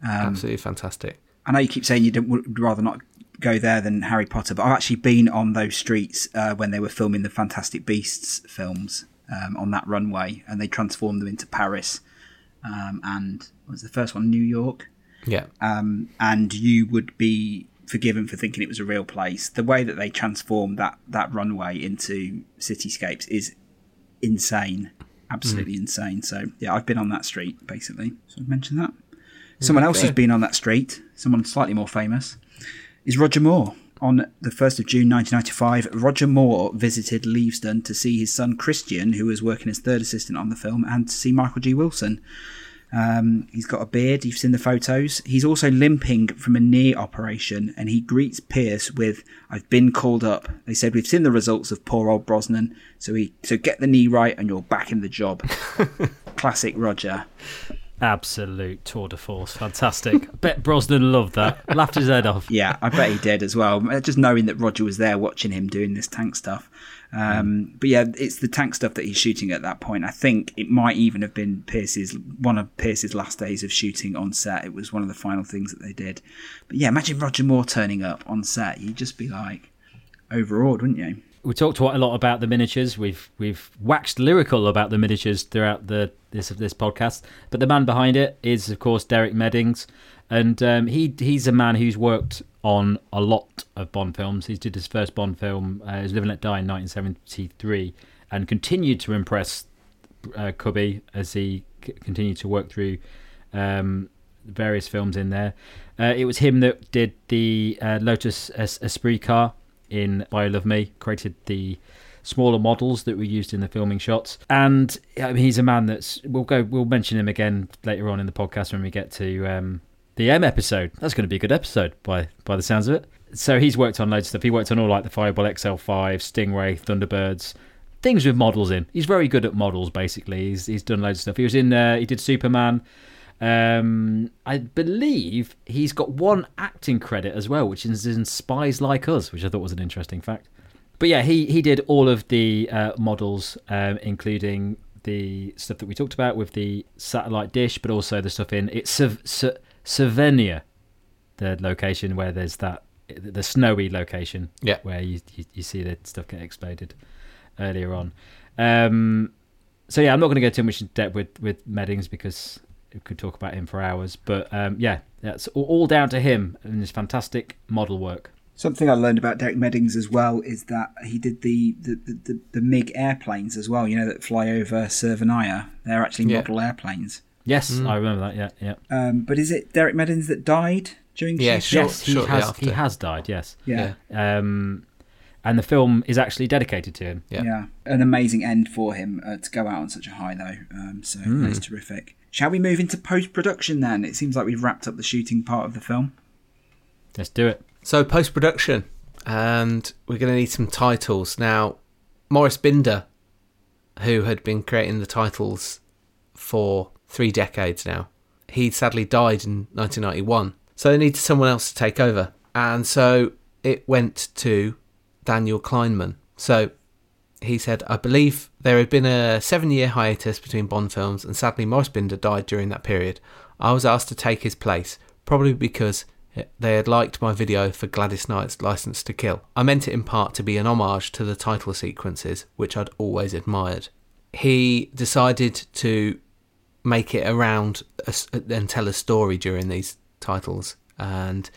Um, Absolutely fantastic. I know you keep saying you would rather not go there than Harry Potter, but I've actually been on those streets uh, when they were filming the Fantastic Beasts films um, on that runway, and they transformed them into Paris um, and was the first one New York, Yeah, um, and you would be forgiven for thinking it was a real place. The way that they transformed that that runway into cityscapes is insane, absolutely insane. So yeah, I've been on that street basically. So I've mentioned that. Someone else who's been on that street, someone slightly more famous, is Roger Moore. On the 1st of June 1995, Roger Moore visited Leavesden to see his son Christian, who was working as third assistant on the film, and to see Michael G. Wilson. Um, he's got a beard, you've seen the photos. He's also limping from a knee operation, and he greets Pierce with, I've been called up. They said, We've seen the results of poor old Brosnan, so, he, so get the knee right and you're back in the job. Classic Roger. Absolute tour de force. Fantastic. I bet Brosnan loved that. Laughed his head off. Yeah, I bet he did as well. Just knowing that Roger was there watching him doing this tank stuff. Um, But yeah, it's the tank stuff that he's shooting at that point. I think it might even have been Pierce's one of Pierce's last days of shooting on set. It was one of the final things that they did. But yeah, imagine Roger Moore turning up on set. You'd just be like overawed, wouldn't you? we talked quite a lot about the miniatures. We've we've waxed lyrical about the miniatures throughout the this this podcast. But the man behind it is, of course, Derek Meddings, and um, he he's a man who's worked on a lot of Bond films. He did his first Bond film, uh, his Live and Let Die, in 1973, and continued to impress uh, Cubby as he c- continued to work through um, various films in there. Uh, it was him that did the uh, Lotus Es- Esprit car in You Love Me, created the smaller models that were used in the filming shots. And I mean, he's a man that's we'll go we'll mention him again later on in the podcast when we get to um, the M episode. That's going to be a good episode by by the sounds of it. So he's worked on loads of stuff. He worked on all like the Fireball XL5, Stingray, Thunderbirds, things with models in. He's very good at models. Basically, he's he's done loads of stuff. He was in uh, he did Superman. Um, I believe he's got one acting credit as well, which is in Spies Like Us, which I thought was an interesting fact. But yeah, he he did all of the uh, models, um, including the stuff that we talked about with the satellite dish, but also the stuff in it's Slovenia, the location where there's that the snowy location, yeah, where you, you, you see the stuff get exploded earlier on. Um, so yeah, I'm not going to go too much in depth with with Meddings because we could talk about him for hours. But um, yeah, that's all down to him and his fantastic model work. Something I learned about Derek Meddings as well is that he did the the, the, the, the MiG airplanes as well. You know that fly over Severnaya. They're actually Yeah. model airplanes. Yes, Mm. I remember that. Yeah, yeah. Um, but is it Derek Meddings that died during Yeah, shooting? Short- yes, he has. after. He has died. Yes. Yeah. Um, and the film is actually dedicated to him. Yeah. Yeah, an amazing end for him uh, to go out on such a high, though. Um, so Hmm. that's terrific. Shall we move into post production then? It seems like we've wrapped up the shooting part of the film. Let's do it. So post production, and we're going to need some titles now. Maurice Binder, who had been creating the titles for three decades now, he sadly died in 1991. So they needed someone else to take over, and so it went to Daniel Kleinman. So he said, I believe there had been a seven year hiatus between Bond films, and sadly, Maurice Binder died during that period. I was asked to take his place, probably because they had liked my video for Gladys Knight's License to Kill. I meant it in part to be an homage to the title sequences, which I'd always admired. He decided to make it around a and tell a story during these titles, and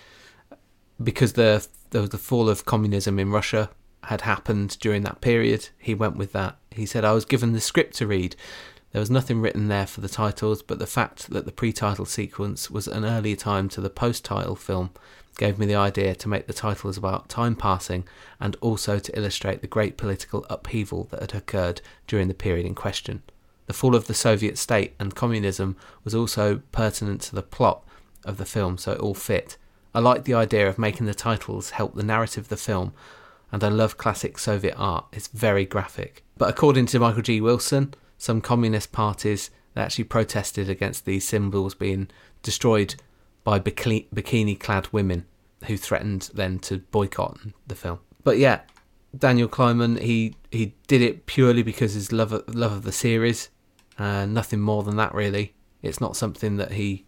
because the the, the fall of communism in Russia had happened during that period, he went with that. He said, I was given the script to read. There was nothing written there for the titles, but the fact that the pre title sequence was an earlier time to the post title film gave me the idea to make the titles about time passing and also to illustrate the great political upheaval that had occurred during the period in question. The fall of the Soviet state and communism was also pertinent to the plot of the film, so it all fit. I like the idea of making the titles help the narrative of the film, and I love classic Soviet art. It's very graphic. But according to Michael G. Wilson, some communist parties they actually protested against these symbols being destroyed by bikini clad women who threatened then to boycott the film. But yeah, Daniel Kleinman, he, he did it purely because his love of, love of the series, uh, nothing more than that really. It's not something that he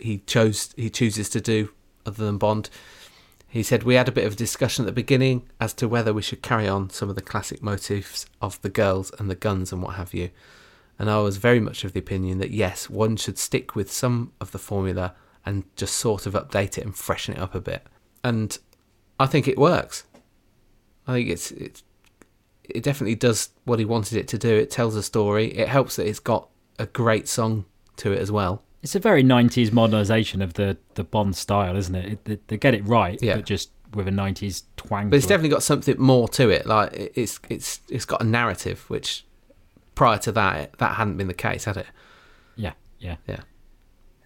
he chose he chooses to do other than Bond. He said we had a bit of a discussion at the beginning as to whether we should carry on some of the classic motifs of the girls and the guns and what have you. And I was very much of the opinion that yes, one should stick with some of the formula and just sort of update it and freshen it up a bit. And I think it works. I think it's it's it definitely does what he wanted it to do. It tells a story. It helps that it's got a great song to it as well. It's a very 90s modernisation of the, the Bond style, isn't it? it they, they get it right, Yeah. but just with a 90s twang. But it's to it. definitely got something more to it. Like it- it's it's it's got a narrative, which prior to that that hadn't been the case, had it? Yeah, yeah. Yeah.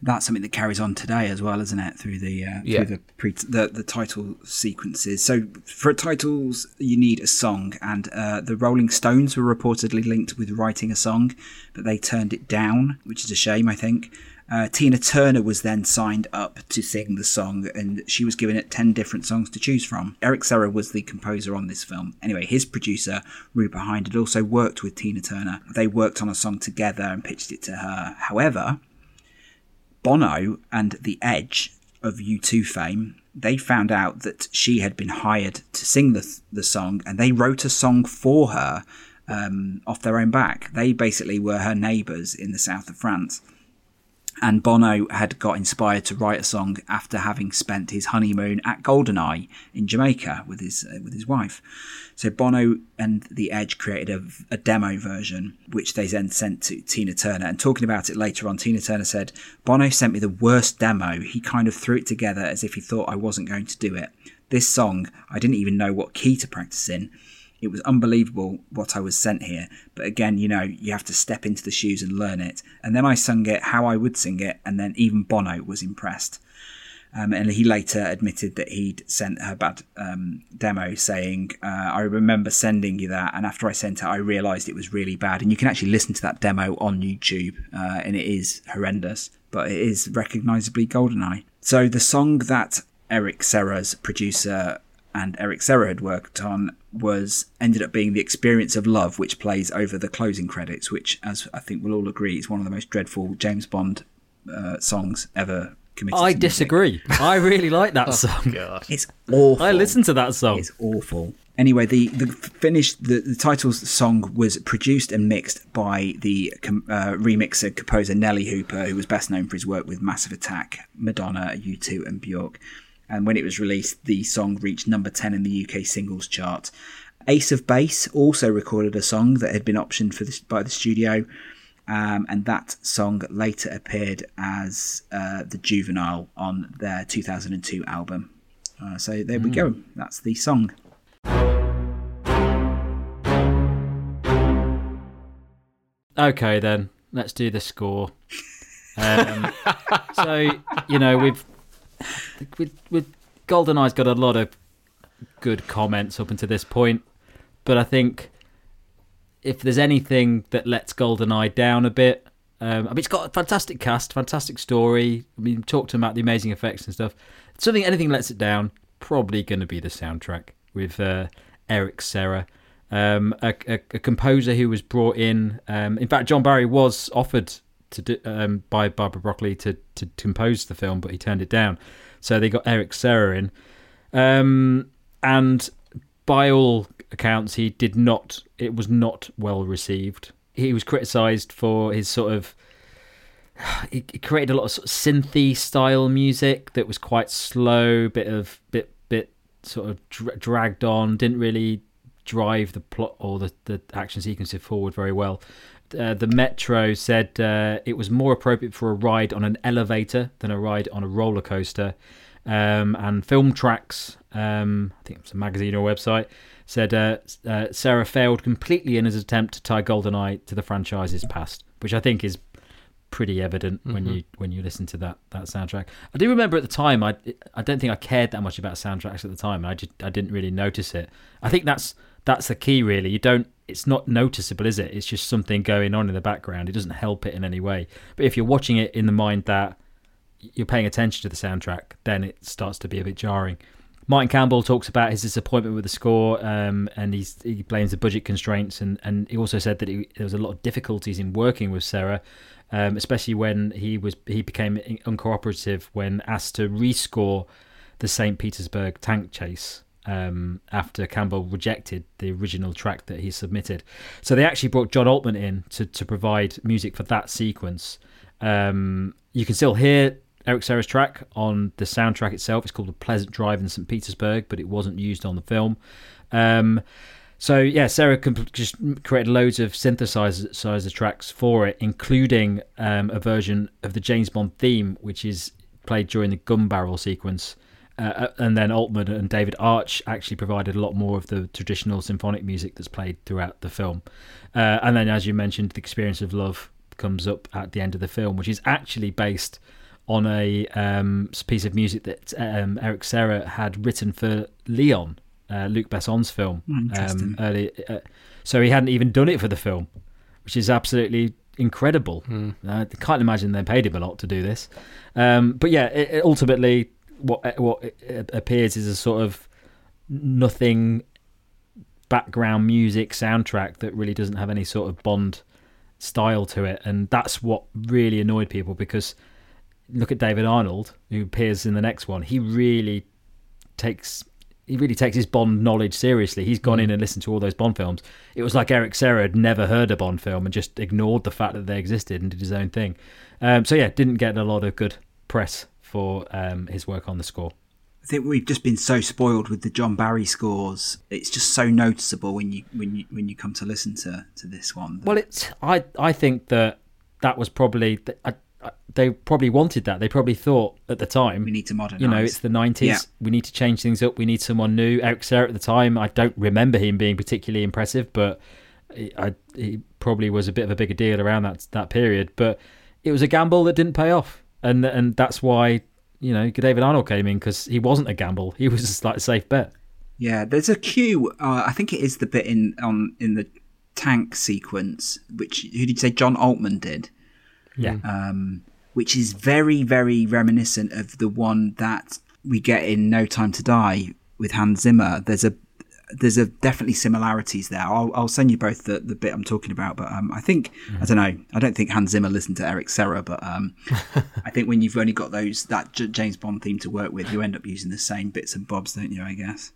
That's something that carries on today as well, isn't it? Through the uh, Yeah. through the, pre- the the title sequences. So for titles, you need a song, and uh, the Rolling Stones were reportedly linked with writing a song, but they turned it down, which is a shame, I think. Uh, Tina Turner was then signed up to sing the song, and she was given it 10 different songs to choose from. Eric Serra was the composer on this film. Anyway, his producer, Rupert Hine, had also worked with Tina Turner. They worked on a song together and pitched it to her. However, Bono and The Edge of U2 fame, they found out that she had been hired to sing the, the song and they wrote a song for her um, off their own back. They basically were her neighbours in the south of France. And Bono had got inspired to write a song after having spent his honeymoon at Goldeneye in Jamaica with his uh, with his wife. So Bono and The Edge created a, a demo version, which they then sent to Tina Turner. And talking about it later on, Tina Turner said, Bono sent me the worst demo. He kind of threw it together as if he thought I wasn't going to do it. This song, I didn't even know what key to practice in. It was unbelievable what I was sent here. But again, you know, you have to step into the shoes and learn it. And then I sung it how I would sing it, and then even Bono was impressed. Um, and he later admitted that he'd sent her bad um, demo saying, uh, I remember sending you that. And after I sent it, I realized it was really bad. And you can actually listen to that demo on YouTube, uh, and it is horrendous, but it is recognizably Goldeneye. So the song that Eric Serra's producer and Eric Serra had worked on was ended up being the experience of love, which plays over the closing credits, which, as I think we'll all agree, is one of the most dreadful James Bond uh, songs ever committed. I to disagree. I really like that Oh, song. God. It's awful. I listened to that song. It's awful. Anyway, the the finished the, the titles song was produced and mixed by the com- uh, remixer composer Nellee Hooper, who was best known for his work with Massive Attack, Madonna, U2, and Bjork. And when it was released, the song reached number ten in the UK singles chart. Ace of Base also recorded a song that had been optioned for this by the studio, um, and that song later appeared as uh, the Juvenile on their 2002 album. Uh, so there we go. That's the song. Okay, then let's do the score. Um, so you know we've with with Goldeneye's got a lot of good comments up until this point, but I think if there's anything that lets Goldeneye down a bit, um, I mean it's got a fantastic cast, fantastic story. I mean talked to him about the amazing effects and stuff. Something anything lets it down, probably going to be the soundtrack with uh, Eric Serra um, a, a, a composer who was brought in. Um, in fact, John Barry was offered to do, um, by Barbara Broccoli to, to compose the film, but he turned it down. So they got Eric Serra in, um, and by all accounts, he did not. It was not well received. He was criticised for his sort of. He he created a lot of, sort of synthy style music that was quite slow, bit of bit bit sort of dra- dragged on. Didn't really drive the plot or the, the action sequences forward very well. Uh, the Metro said uh, it was more appropriate for a ride on an elevator than a ride on a roller coaster. Um, and Film Tracks, um, I think it's a magazine or website, said uh, uh, Serra failed completely in his attempt to tie GoldenEye to the franchise's past, which I think is pretty evident when you when you listen to that that soundtrack. I do remember at the time I I don't think I cared that much about soundtracks at the time. I just I didn't really notice it. I think that's that's the key really. You don't it's not noticeable, is it? It's just something going on in the background. It doesn't help it in any way. But if you're watching it in the mind that you're paying attention to the soundtrack, then it starts to be a bit jarring. Martin Campbell talks about his disappointment with the score, um, and he blames the budget constraints, and, and he also said that he, there was a lot of difficulties in working with Serra, um, especially when he was he became uncooperative when asked to rescore the St. Petersburg tank chase um, after Campbell rejected the original track that he submitted. So they actually brought John Altman in to, to provide music for that sequence. Um, you can still hear Eric Serra's track on the soundtrack itself. It's called A Pleasant Drive in St. Petersburg, but it wasn't used on the film. Um, so yeah, Serra just created loads of synthesizer tracks for it, including um, a version of the James Bond theme, which is played during the gun barrel sequence. Uh, and then Altman and David Arch actually provided a lot more of the traditional symphonic music that's played throughout the film. Uh, and then, as you mentioned, the experience of love comes up at the end of the film, which is actually based on a um, piece of music that um, Eric Serra had written for Leon, uh, Luc Besson's film. Um, early, uh, so he hadn't even done it for the film, which is absolutely incredible. Uh, I can't imagine they paid him a lot to do this. Um, but yeah, it, it ultimately, what eh, what eh, appears is a sort of nothing background music soundtrack that really doesn't have any sort of Bond style to it, and that's what really annoyed people because look at David Arnold, who appears in the next one. He really takes he really takes his Bond knowledge seriously. He's gone hmm. in and listened to all those Bond films. It was like Eric Serra had never heard a Bond film and just ignored the fact that they existed and did his own thing. Um, so yeah, didn't get a lot of good press for um, his work on the score. I think we've just been so spoiled with the John Barry scores. It's just so noticeable when you when you when you come to listen to to this one. Well, it's I I think that that was probably I, I, they probably wanted that. They probably thought at the time, We need to modernise. you know, it's the 90s. Yeah. We need to change things up. We need someone new. Eric Serra at the time, I don't remember him being particularly impressive, but he, I, he probably was a bit of a bigger deal around that that period. But it was a gamble that didn't pay off, and and that's why you know David Arnold came in because he wasn't a gamble. He was just like a safe bet. Yeah, there's a cue. Uh, I think it is the bit in on in the tank sequence, which who did you say John Altman did? Yeah. um, which is very, very reminiscent of the one that we get in No Time to Die with Hans Zimmer. There's a there's a definitely similarities there. I'll, I'll send you both the, the bit I'm talking about, but um, I think I don't know. I don't think Hans Zimmer listened to Eric Serra, but um, I think when you've only got those that J- James Bond theme to work with, you end up using the same bits and bobs, don't you? I guess.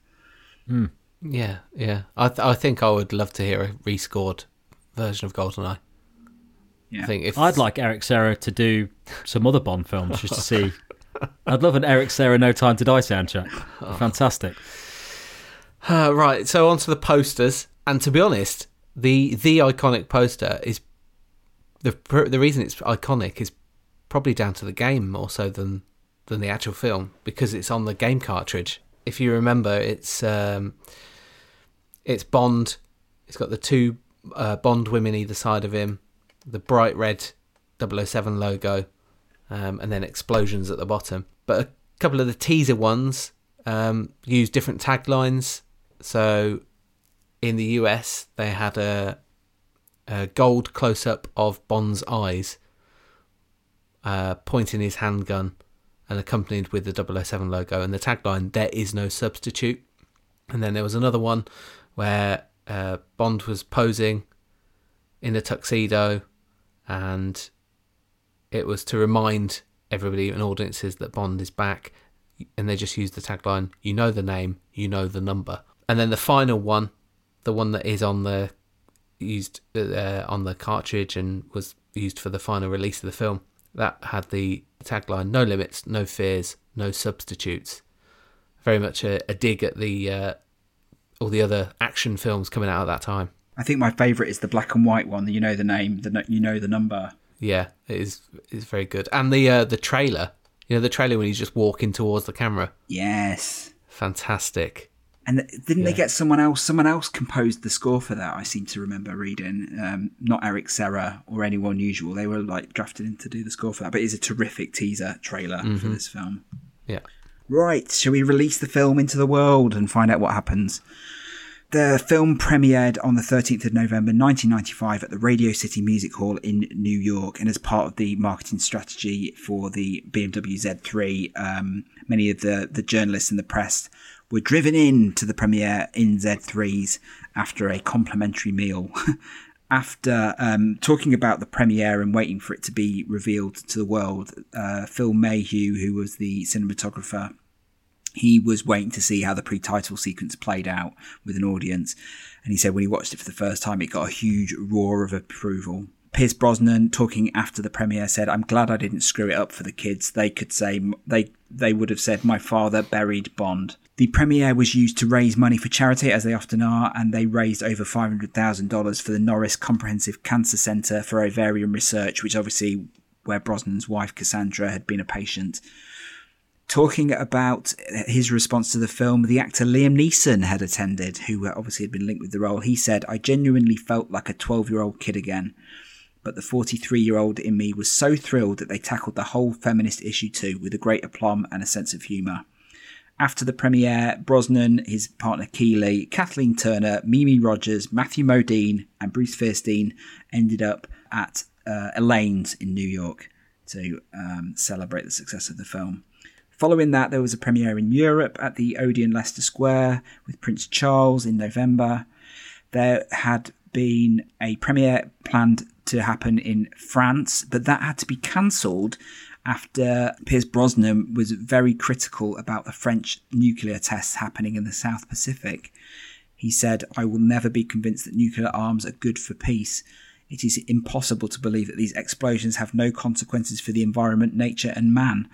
Yeah, yeah. I th- I think I would love to hear a rescored version of GoldenEye. Yeah. I think if I'd like Eric Serra to do some other Bond films just to see. I'd love an Eric Serra No Time to Die soundtrack. Fantastic. Uh, right, so on to the posters, and to be honest, the the iconic poster is the the reason it's iconic is probably down to the game more so than than the actual film because it's on the game cartridge. If you remember, it's um, it's Bond. It's got the two uh, Bond women either side of him, the bright red 007 logo, um, and then explosions at the bottom. But a couple of the teaser ones um, use different taglines. So in the US, they had a, a gold close up of Bond's eyes, uh, pointing his handgun, and accompanied with the 007 logo. And the tagline, There is no substitute. And then there was another one where uh, Bond was posing in a tuxedo, and it was to remind everybody and audiences that Bond is back. And they just used the tagline, You know the name, you know the number. And then the final one, the one that is on the used uh, on the cartridge and was used for the final release of the film, that had the tagline "No limits, no fears, no substitutes." Very much a, a dig at the uh, all the other action films coming out at that time. I think my favourite is the black and white one. You know the name, the you know the number. Yeah, it is is very good. And the uh, the trailer, you know, the trailer when he's just walking towards the camera, Yes. fantastic. And didn't they get someone else? Someone else composed the score for that. I seem to remember reading. Um, not Eric Serra or anyone usual. They were like drafted in to do the score for that. But it's a terrific teaser trailer for this film. Yeah. Right, shall we release the film into the world and find out what happens? The film premiered on the 13th of November 1995 at the Radio City Music Hall in New York. And as part of the marketing strategy for the BMW Z3, um, many of the, the journalists and the press were driven in to the premiere in Z3s after a complimentary meal. after um, talking about the premiere and waiting for it to be revealed to the world, uh, Phil Méheux, who was the cinematographer, he was waiting to see how the pre-title sequence played out with an audience, and he said when he watched it for the first time, it got a huge roar of approval. Pierce Brosnan, talking after the premiere, said, "I'm glad I didn't screw it up for the kids. They could say they they would have said my father buried Bond." The premiere was used to raise money for charity, as they often are, and they raised over five hundred thousand dollars for the Norris Comprehensive Cancer Center for Ovarian Research, which obviously where Brosnan's wife Cassandra had been a patient talking about his response to the film, the actor Liam Neeson had attended, who obviously had been linked with the role. He said, I genuinely felt like a 12 year old kid again. But the 43 year old in me was so thrilled that they tackled the whole feminist issue too, with a great aplomb and a sense of humour. After the premiere, Brosnan, his partner Keeley, Kathleen Turner, Mimi Rogers, Matthew Modine, and Bruce Feirstein ended up at uh, Elaine's in New York to um, celebrate the success of the film. Following that, there was a premiere in Europe at the Odeon Leicester Square with Prince Charles in November. There had been a premiere planned to happen in France, but that had to be cancelled after Pierce Brosnan was very critical about the French nuclear tests happening in the South Pacific. He said, I will never be convinced that nuclear arms are good for peace. It is impossible to believe that these explosions have no consequences for the environment, nature, and man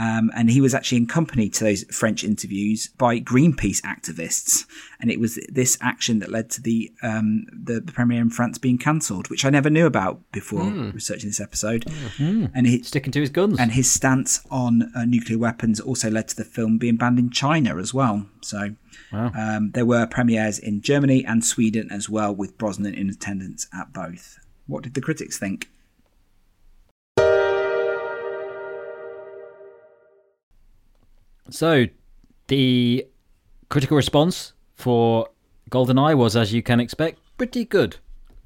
Um, and he was actually accompanied to those French interviews by Greenpeace activists. And it was this action that led to the um, the, the premiere in France being cancelled, which I never knew about before researching this episode. And he, Sticking to his guns. and his stance on uh, nuclear weapons also led to the film being banned in China as well. So Wow. um, there were premieres in Germany and Sweden as well, with Brosnan in attendance at both. What did the critics think? So, the critical response for GoldenEye was, as you can expect, pretty good.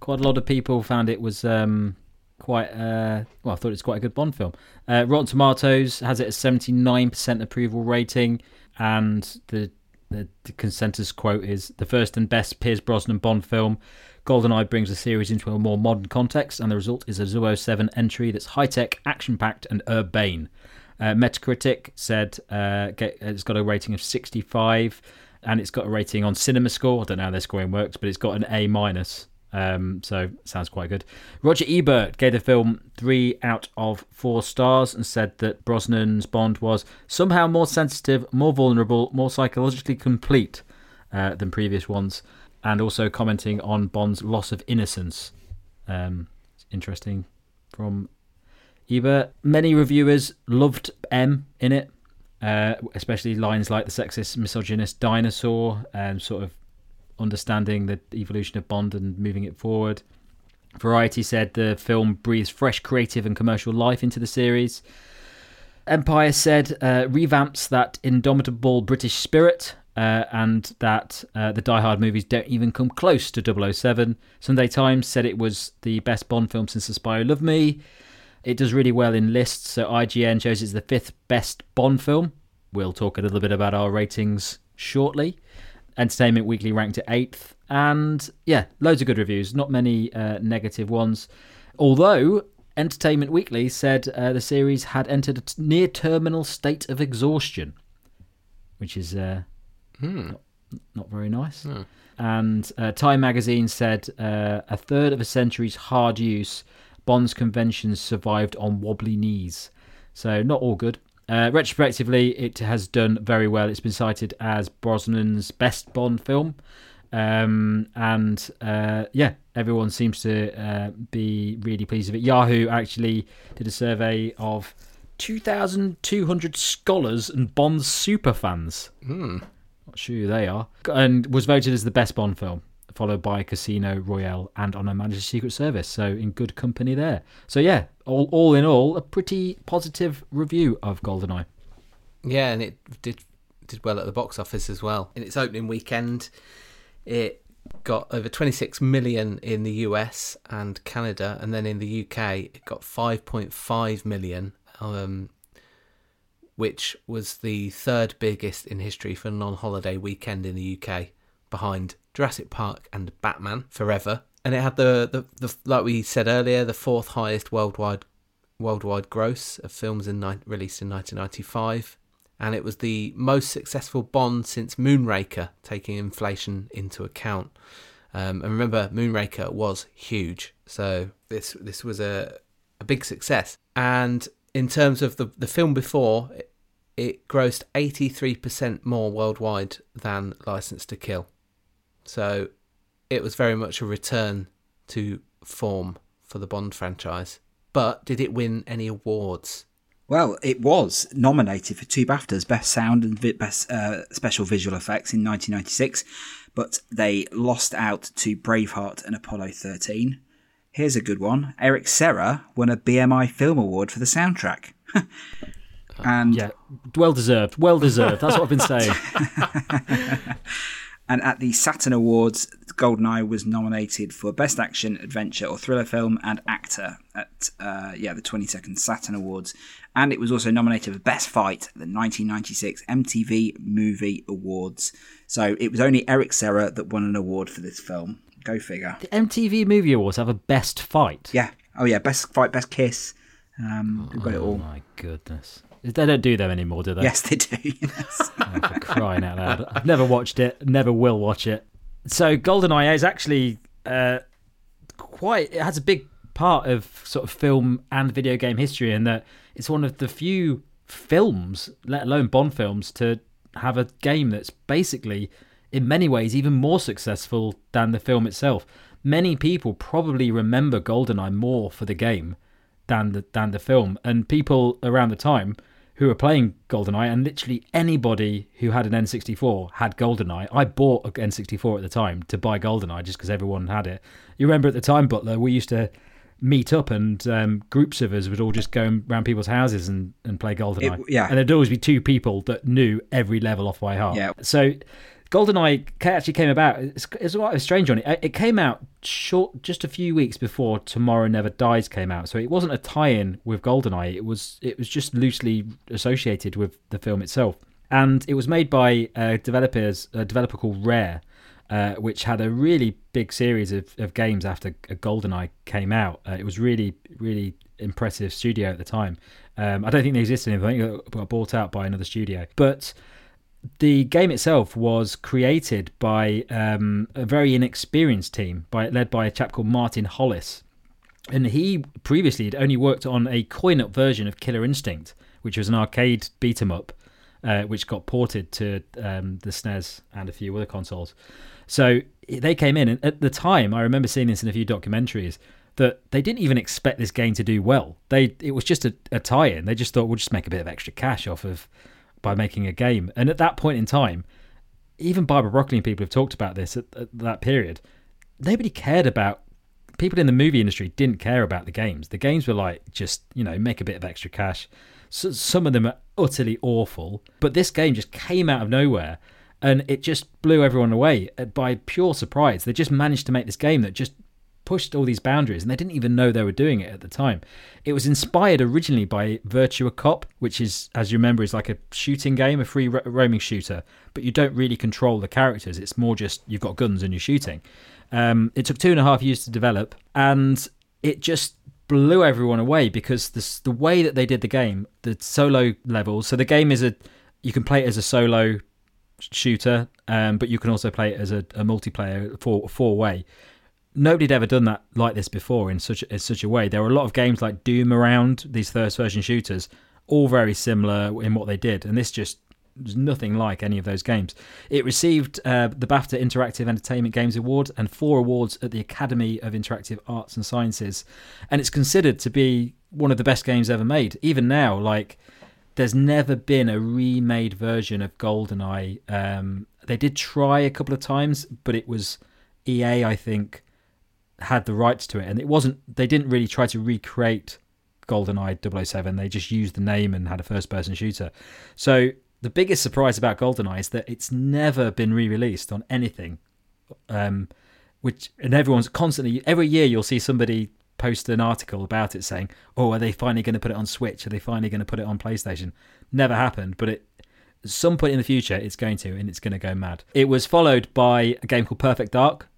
Quite a lot of people found it was um, quite, uh, well, I thought it was quite a good Bond film. Uh, Rotten Tomatoes has it a 79% approval rating, and the, the, the consensus quote is the first and best Pierce Brosnan Bond film. GoldenEye brings the series into a more modern context, and the result is a 007 entry that's high tech, action packed, and urbane. Uh, Metacritic said uh, get, it's got a rating of 65, and it's got a rating on Cinema Score. I don't know how their scoring works, but it's got an A minus. Um, so sounds quite good. Roger Ebert gave the film three out of four stars and said that Brosnan's Bond was somehow more sensitive, more vulnerable, more psychologically complete uh, than previous ones, and also commenting on Bond's loss of innocence. Um, interesting from Ebert. Many reviewers loved M in it, uh, especially lines like the sexist, misogynist dinosaur, and sort of understanding the evolution of Bond and moving it forward. Variety said the film breathes fresh creative and commercial life into the series. Empire said uh, revamps that indomitable British spirit uh, and that uh, the Die Hard movies don't even come close to 007. Sunday Times said it was the best Bond film since The Spy Who Loved Me. It does really well in lists, so IGN shows it's the fifth best Bond film. We'll talk a little bit about our ratings shortly. Entertainment Weekly ranked it eighth, and yeah, loads of good reviews, not many uh, negative ones. Although Entertainment Weekly said uh, the series had entered a t- near terminal state of exhaustion, which is uh, not, not very nice. And uh, Time magazine said uh, a third of a century's hard use, Bond's conventions survived on wobbly knees. So, not all good. Uh, retrospectively, it has done very well. It's been cited as Brosnan's best Bond film. Um, and uh, yeah, everyone seems to uh, be really pleased with it. Yahoo actually did a survey of 2,200 scholars and Bond superfans. Hmm. Not sure who they are. And was voted as the best Bond film, followed by Casino Royale and On Her Majesty's Secret Service. So in good company there. So yeah, all, all in all, a pretty positive review of GoldenEye. Yeah, and it did did well at the box office as well. In its opening weekend, it got over 26 million in the US and Canada, and then in the UK, it got 5.5 million, um, which was the third biggest in history for a non-holiday weekend in the UK, behind Jurassic Park and Batman Forever. And it had the, the, the like we said earlier, the fourth highest worldwide worldwide gross of films in ni- released in 1995 and it was the most successful Bond since Moonraker, taking inflation into account. Um, and remember, Moonraker was huge, so this this was a a big success. And in terms of the the film before, it, it grossed eighty three percent more worldwide than License to Kill. So it was very much a return to form for the Bond franchise. But did it win any awards? Well, it was nominated for two BAFTAs, Best Sound and Best uh, Special Visual Effects in 1996, but they lost out to Braveheart and Apollo 13. Here's a good one. Eric Serra won a BMI Film Award for the soundtrack. and Yeah, well deserved. Well deserved. That's what I've been saying. And at the Saturn Awards, GoldenEye was nominated for Best Action, Adventure, or Thriller Film and Actor at uh, yeah the 22nd Saturn Awards, and it was also nominated for Best Fight at the 1996 MTV Movie Awards. So it was only Eric Serra that won an award for this film. Go figure. The MTV Movie Awards have a best fight. Yeah. Oh yeah. Best Fight, Best Kiss. Um, we've got it Oh all. my goodness. They don't do them anymore, do they? Yes, they do. Yes. Oh, for crying out loud. I've never watched it, never will watch it. So GoldenEye is actually uh, quite, it has a big part of sort of film and video game history in that it's one of the few films, let alone Bond films, to have a game that's basically, in many ways, even more successful than the film itself. Many people probably remember GoldenEye more for the game than the than the film, and people around the time who were playing GoldenEye, and literally anybody who had an N64 had GoldenEye. I bought an N64 at the time to buy GoldenEye just because everyone had it. You remember at the time, Butler, we used to meet up and um, groups of us would all just go around people's houses and, and play GoldenEye. It- yeah. And there'd always be two people that knew every level off by heart. Yeah. So GoldenEye actually came about. It's, it's a strange one. It, it came out short, just a few weeks before Tomorrow Never Dies came out. So it wasn't a tie-in with GoldenEye. It was it was just loosely associated with the film itself. And it was made by uh, developers a developer called Rare, uh, which had a really big series of, of games after GoldenEye came out. Uh, it was really really impressive studio at the time. Um, I don't think they exist anymore. I think it got bought out by another studio, but the game itself was created by um, a very inexperienced team, by led by a chap called Martin Hollis, and he previously had only worked on a coin-op version of Killer Instinct, which was an arcade beat 'em up, uh, which got ported to um, the SNES and a few other consoles. So they came in, and at the time, I remember seeing this in a few documentaries. That they didn't even expect this game to do well. They it was just a, a tie-in. They just thought we'll just make a bit of extra cash off of by making a game. And at that point in time, even Barbara Broccoli and people have talked about this at, at that period. Nobody cared about people in the movie industry didn't care about the games. The games were like just you know make a bit of extra cash. So, some of them are utterly awful, but this game just came out of nowhere and it just blew everyone away uh, by pure surprise. They just managed to make this game that just pushed all these boundaries and they didn't even know they were doing it at the time. It was inspired originally by Virtua Cop, which is, as you remember, is like a shooting game, a free ro- roaming shooter, but you don't really control the characters. It's more just you've got guns and you're shooting. Um, it took two and a half years to develop and it just blew everyone away because this, the way that they did the game, the solo levels. So the game is a you can play it as a solo shooter, um, but you can also play it as a, a multiplayer four four way. Nobody had ever done that like this before in such in such a way. There were a lot of games like Doom around these first version shooters, all very similar in what they did, and this just was nothing like any of those games. It received uh, the BAFTA Interactive Entertainment Games Award and four awards at the Academy of Interactive Arts and Sciences, and it's considered to be one of the best games ever made. Even now, like there's never been a remade version of GoldenEye. Um, they did try a couple of times, but it was EA, I think, had the rights to it, and it wasn't. They didn't really try to recreate GoldenEye 007. They just used the name and had a first-person shooter. So the biggest surprise about GoldenEye is that it's never been re-released on anything. Um, which and everyone's constantly every year you'll see somebody post an article about it saying, "Oh, are they finally going to put it on Switch? Are they finally going to put it on PlayStation?" Never happened, but it at some point in the future it's going to, and it's going to go mad. It was followed by a game called Perfect Dark.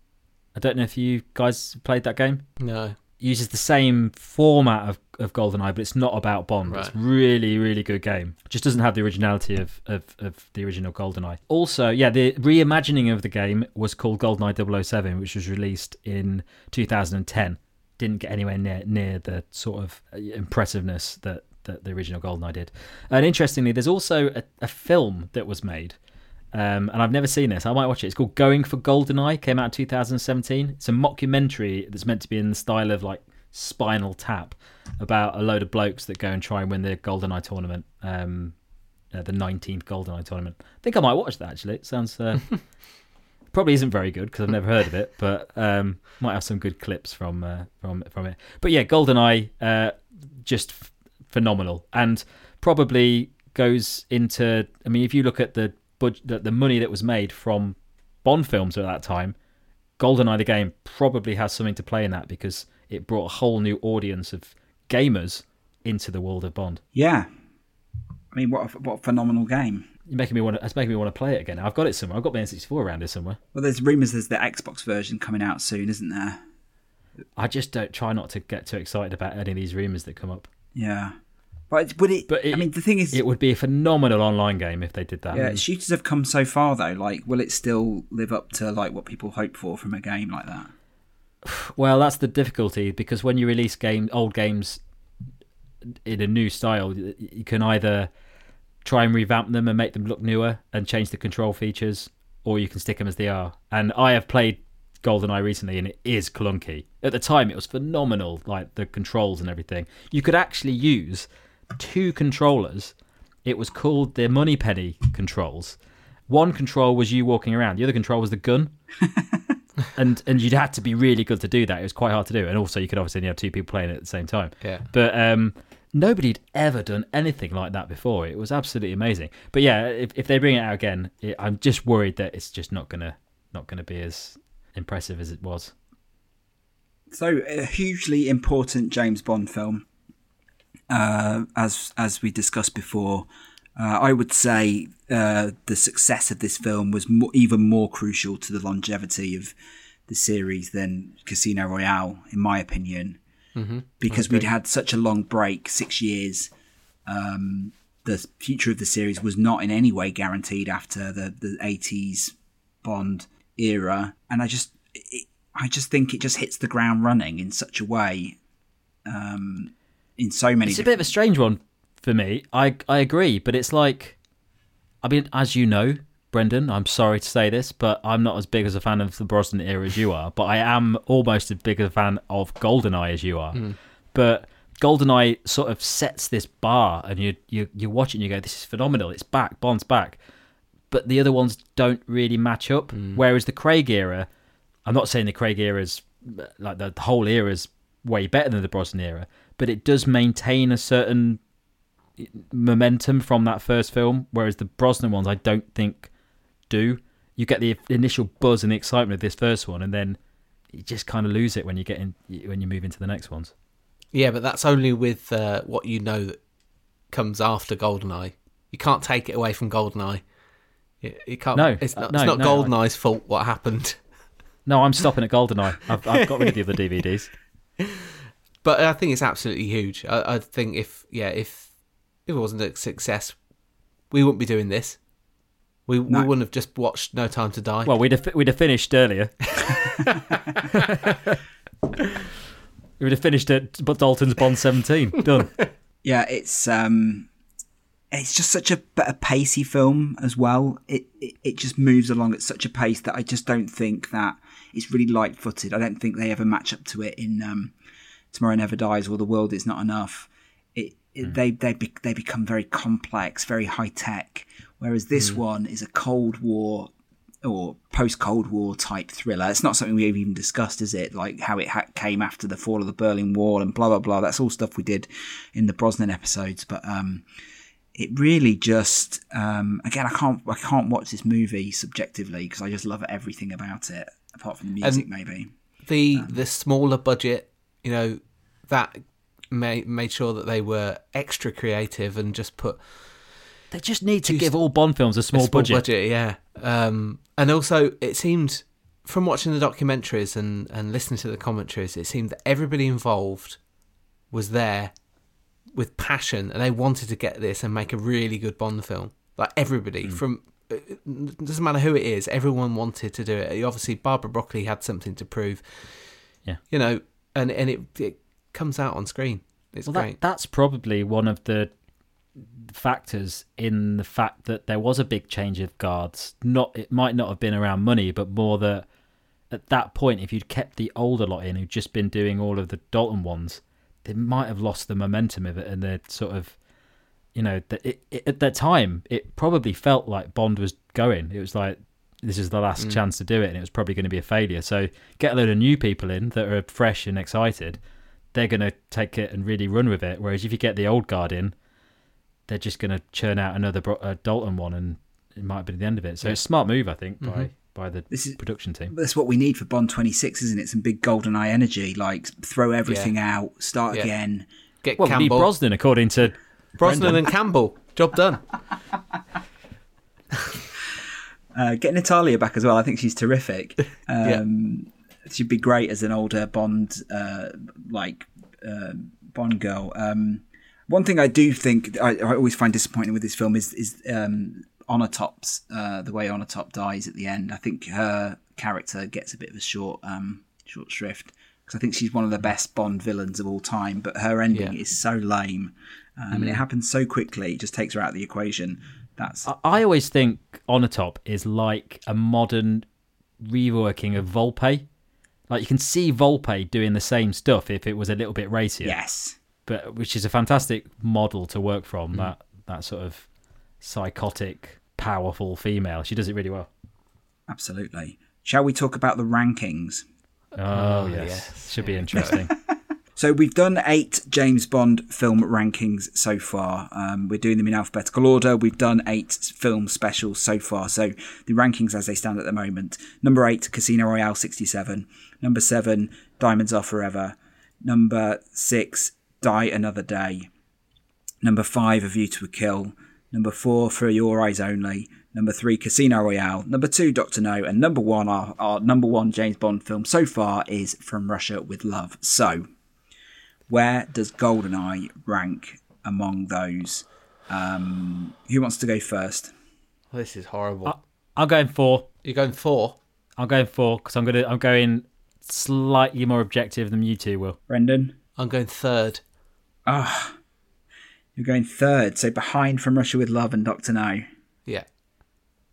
I don't know if you guys played that game. No. Uses the same format of, of GoldenEye, but it's not about Bond. Right. It's really, really good game. Just doesn't have the originality of, of, of the original GoldenEye. Also, yeah, the reimagining of the game was called GoldenEye 007, which was released in 2010 didn't get anywhere near near the sort of uh, impressiveness that, that the original GoldenEye did. And interestingly, there's also a, a film that was made, um, and I've never seen this. I might watch it. It's called Going for GoldenEye. Came out in 2017. It's a mockumentary that's meant to be in the style of like Spinal Tap about a load of blokes that go and try and win the GoldenEye tournament. Um, uh, the 19th GoldenEye tournament. I think I might watch that actually. It sounds uh, probably isn't very good because I've never heard of it, but um, might have some good clips from uh, from from it. But yeah, GoldenEye, uh, just f- phenomenal, and probably goes into. I mean, if you look at the budget, the, the money that was made from Bond films at that time, GoldenEye the game probably has something to play in that because it brought a whole new audience of gamers into the world of Bond. Yeah. I mean, what a, what a phenomenal game. You're making me want to. It's making me want to play it again. I've got it somewhere. I've got my N64 around here somewhere. Well, there's rumours there's the Xbox version coming out soon, isn't there? I just don't try not to get too excited about any of these rumors that come up. Yeah. But would it, But it- I mean, the thing is, It would be a phenomenal online game if they did that. yeah, shooters have come so far though. Like, will it still live up to like what people hope for from a game like that? Well, that's the difficulty because when you release game old games in a new style, you can either try and revamp them and make them look newer and change the control features, or you can stick them as they are. And I have played GoldenEye recently, and it is clunky. At the time, it was phenomenal, like the controls and everything. You could actually use two controllers. It was called the Moneypenny controls. One control was you walking around. The other control was the gun. and and you'd had to be really good to do that. It was quite hard to do, and also you could obviously only have two people playing it at the same time. Yeah. But um, nobody'd ever done anything like that before. It was absolutely amazing. But yeah, if, if they bring it out again, it, I'm just worried that it's just not gonna not gonna be as impressive as it was. So a hugely important James Bond film, uh, as as we discussed before. Uh, I would say uh, the success of this film was mo- even more crucial to the longevity of the series than Casino Royale, in my opinion, mm-hmm. because we'd had such a long break, six years. Um, the future of the series was not in any way guaranteed after the the eighties Bond era, and I just it, I just think it just hits the ground running in such a way. Um, in so many, It's a bit of a strange one for me. I I agree, but it's like, I mean, as you know, Brendan, I'm sorry to say this, but I'm not as big as a fan of the Brosnan era as you are. But I am almost as big a fan of Goldeneye as you are. Hmm. But Goldeneye sort of sets this bar, and you you you watch it and you go, "This is phenomenal! It's back, Bond's back." But the other ones don't really match up. Hmm. Whereas the Craig era, I'm not saying the Craig era is like the, the whole era is way better than the Brosnan era, but it does maintain a certain momentum from that first film, whereas the Brosnan ones I don't think do. You get the initial buzz and the excitement of this first one, and then you just kind of lose it when you get in when you move into the next ones. Yeah, but that's only with uh, what you know that comes after Goldeneye. You can't take it away from Goldeneye. You, you can't. No, it's not. no, it's not no, Goldeneye's fault. What happened? No, I'm stopping at Goldeneye. I've, I've got rid of the other DVDs. But I think it's absolutely huge. I, I think if yeah, if if it wasn't a success, we wouldn't be doing this. We No. we wouldn't have just watched No Time to Die. Well, we'd have we'd have finished earlier. we would have finished at but Dalton's Bond 17. Done. yeah, it's um, it's just such a, a pacey film as well. It, it it just moves along at such a pace that I just don't think that it's really light footed. I don't think they ever match up to it in um, Tomorrow Never Dies or The World Is Not Enough. It, it they they be, they become very complex, very high tech. Whereas this one is a Cold War or post Cold War type thriller. It's not something we've even discussed, is it? Like how it ha- came after the fall of the Berlin Wall and blah blah blah. That's all stuff we did in the Brosnan episodes. But um, it really just um, again, I can't I can't watch this movie subjectively because I just love everything about it, apart from the music, maybe. the the smaller budget, you know, that made made sure that they were extra creative and just put They just need to give all Bond films a small, a small budget. budget, yeah. Um, and also, it seemed from watching the documentaries and and listening to the commentaries, it seemed that everybody involved was there with passion, and they wanted to get this and make a really good Bond film. Like everybody from. It doesn't matter who it is. Everyone wanted to do it. Obviously, Barbara Broccoli had something to prove. Yeah. you know, and and it it comes out on screen. It's Well, great. that, that's probably one of the factors in the fact that there was a big change of guards. Not it might not have been around money, but more that at that point, if you'd kept the older lot in who'd just been doing all of the Dalton ones, they might have lost the momentum of it, and they'd sort of, you know, that it, it, at that time it probably felt like Bond was going. It was like this is the last chance to do it, and it was probably going to be a failure. So get a load of new people in that are fresh and excited. They're going to take it and really run with it. Whereas if you get the old guard in, they're just going to churn out another Bro- uh, Dalton one, and it might be the end of it. So it's a smart move, I think, by by the This is- production team. That's what we need for Bond 26, isn't it? Some big golden eye energy, like throw everything out, start Yeah. again. Get Well, we need Campbell, Brosnan, according to Brosnan and Campbell. Job done. Uh, get Natalia back as well. I think she's terrific. Um, She'd be great as an older Bond, uh, like uh, Bond girl. Um, one thing I do think I, I always find disappointing with this film is is um, Onatop's uh, the way Onatop dies at the end. I think her character gets a bit of a short um, short shrift because I think she's one of the best Bond villains of all time. But her ending Yeah. is so lame um, and it happens so quickly. It just takes her out of the equation. That's I, I always think Onatop is like a modern reworking of Volpe. Like you can see Volpe doing the same stuff if it was a little bit racier. yes, but which is a fantastic model to work from. Mm. That that sort of psychotic, powerful female. She does it really well. absolutely. Shall we talk about the rankings? Oh, oh yes. yes. should be interesting. So we've done eight James Bond film rankings so far. Um, we're doing them in alphabetical order. We've done eight film specials so far. So the rankings as they stand at the moment: number eight, Casino Royale, sixty-seven. Number seven, Diamonds Are Forever. Number six, Die Another Day. Number five, A View to a Kill. Number four, For Your Eyes Only. Number three, Casino Royale. Number two, Doctor No. And number one, our, our number one James Bond film so far is From Russia with Love. So, where does GoldenEye rank among those? Um, who wants to go first? This is horrible. I- I'm going four. You're going four. I'm going four because I'm gonna I'm going slightly more objective than you two will. Brendan? I'm going third. Ah, you're going third. So behind From Russia with Love and Doctor No. Yeah.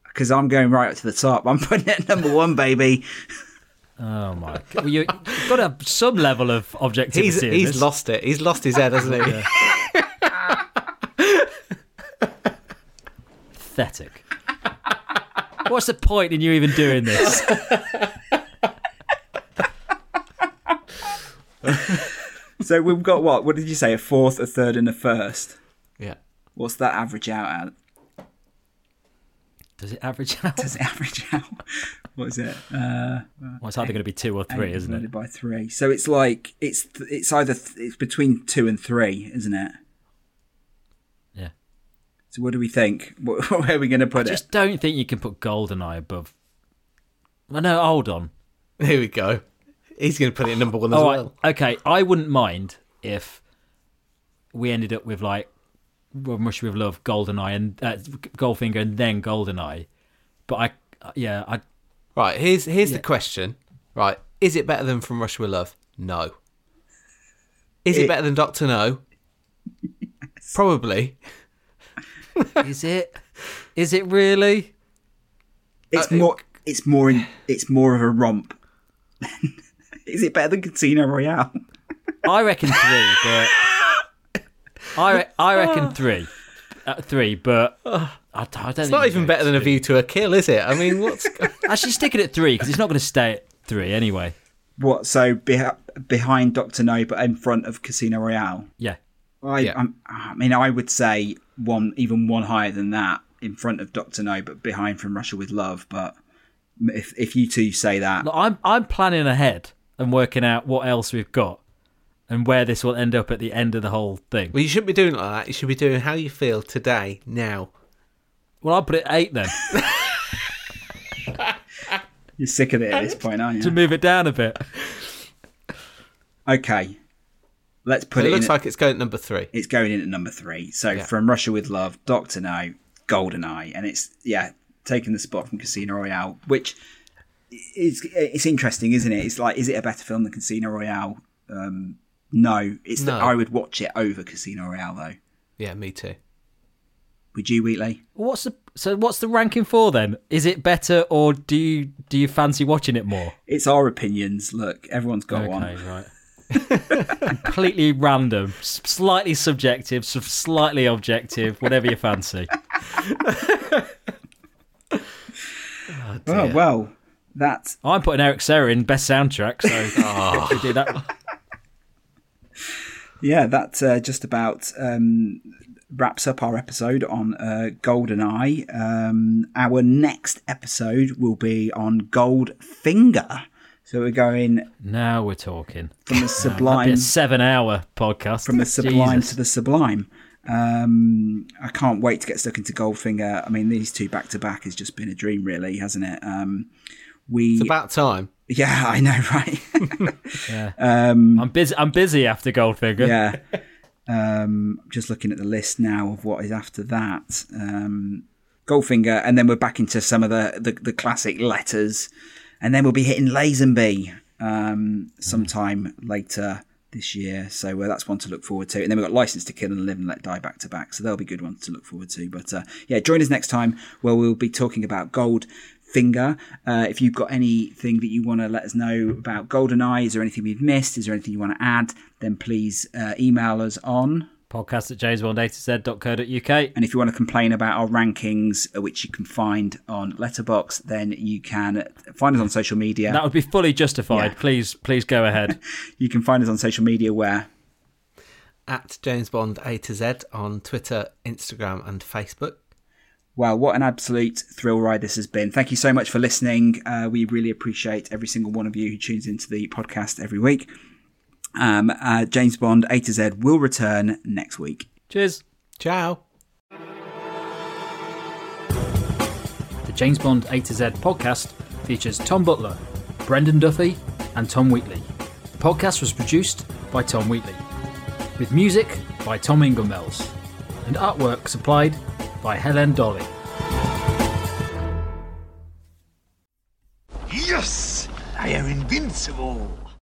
Because I'm going right up to the top. I'm putting it at number one, baby. Oh my! God. Well, you, you've got to have some level of objectivity. He's he's lost it. He's lost his head, hasn't he? Pathetic. What's the point in you even doing this? So we've got what? What did you say? A fourth, a third, and a first. yeah. What's that average out at? Does it average out? Does it average out? What is it? Uh, Well, it's either going to be two or three, eight isn't divided it? By three. So it's like it's it's either th- it's between two and three, isn't it? Yeah. So what do we think? Wh- Where are we going to put I it? just don't think you can put Goldeneye above. Well, no, hold on. Here we go. He's going to put it at number one as All right, well. okay. I wouldn't mind if we ended up with like well, Mush with Love, Goldeneye, and uh, Goldfinger, and then Goldeneye. But I, yeah, I Right. Here's here's Yeah. the question. Right. Is it better than From Russia with Love? No. Is it, It- better than Doctor No? Probably. is it, is it really? It's uh, more. It's more. In, it's more of a romp. is it better than Casino Royale? I reckon three, but I re- I reckon three, uh, three, but I, I don't. It's not even better than A View to a Kill, is it? I mean, what's Actually, stick it at three because it's not going to stay at three anyway. What? So beh behind Doctor No, but in front of Casino Royale. Yeah, I, Yeah. I'm, I mean, I would say one, even one higher than that, in front of Doctor No, but behind From Russia with Love. But if if you two say that, Look, I'm I'm planning ahead and working out what else we've got and where this will end up at the end of the whole thing. Well, you shouldn't be doing it like that. You should be doing how you feel today, now. Well, I'll put it eight then you're sick of it at this point, aren't you? to move it down a bit. Okay, let's But put it it. looks in like it's going at number three. it's going in at number three. So Yeah. from Russia with Love, Doctor No, Golden Eye, and it's yeah taking the spot from Casino Royale, which is it's interesting, isn't it? It's like, is it a better film than Casino Royale? Um, no, it's that I would watch it over Casino Royale though. Yeah, me too. Would you, Wheatley? What's the so? What's the ranking for then? Is it better or do you do you fancy watching it more? It's our opinions. Look, everyone's got one. Okay, right. Completely random, slightly subjective, slightly objective, whatever you fancy. Oh well, that's I'm putting Eric Serra in best soundtrack, so Oh. we do that. Yeah, that uh, just about um, wraps up our episode on uh, GoldenEye. Um, our next episode will be on Goldfinger. So we're going Now we're talking. from the That'd be sublime a seven-hour podcast. from the sublime Jesus. to the sublime. Um, I can't wait to get stuck into Goldfinger. I mean, these two back to back has just been a dream, really, hasn't it? Um, we, It's about time. Yeah, I know, right? Yeah. um, I'm busy. I'm busy after Goldfinger. yeah. Um, just looking at the list now of what is after that. Um, Goldfinger, and then we're back into some of the, the, the classic letters, and then we'll be hitting Lazenby um, sometime later this year. So uh, that's one to look forward to. And then we've got License to Kill and Live and Let Die back to back. So they'll be good ones to look forward to. But uh, yeah, join us next time where we'll be talking about Gold Finger. Uh, if you've got anything that you want to let us know about GoldenEye, is there anything we've missed? Is there anything you want to add? Then please uh, email us on Podcast at jamesbondatoz.co.uk. And if you want to complain about our rankings, uh, which you can find on Letterboxd, then you can find us on social media. That would be fully justified. Yeah. Please, please go ahead. You can find us on social media where At James Bond A to Z on Twitter, Instagram, and Facebook. Wow, what an absolute thrill ride this has been. Thank you so much for listening. Uh, we really appreciate every single one of you who tunes into the podcast every week. Um, uh, James Bond A to Z will return next week. Cheers. Ciao. The James Bond A to Z podcast features Tom Butler, Brendan Duffy, and Tom Wheatley. The podcast was produced by Tom Wheatley, with music by Tom Inglemells, and artwork supplied by Helen Dolly. Yes, I am invincible.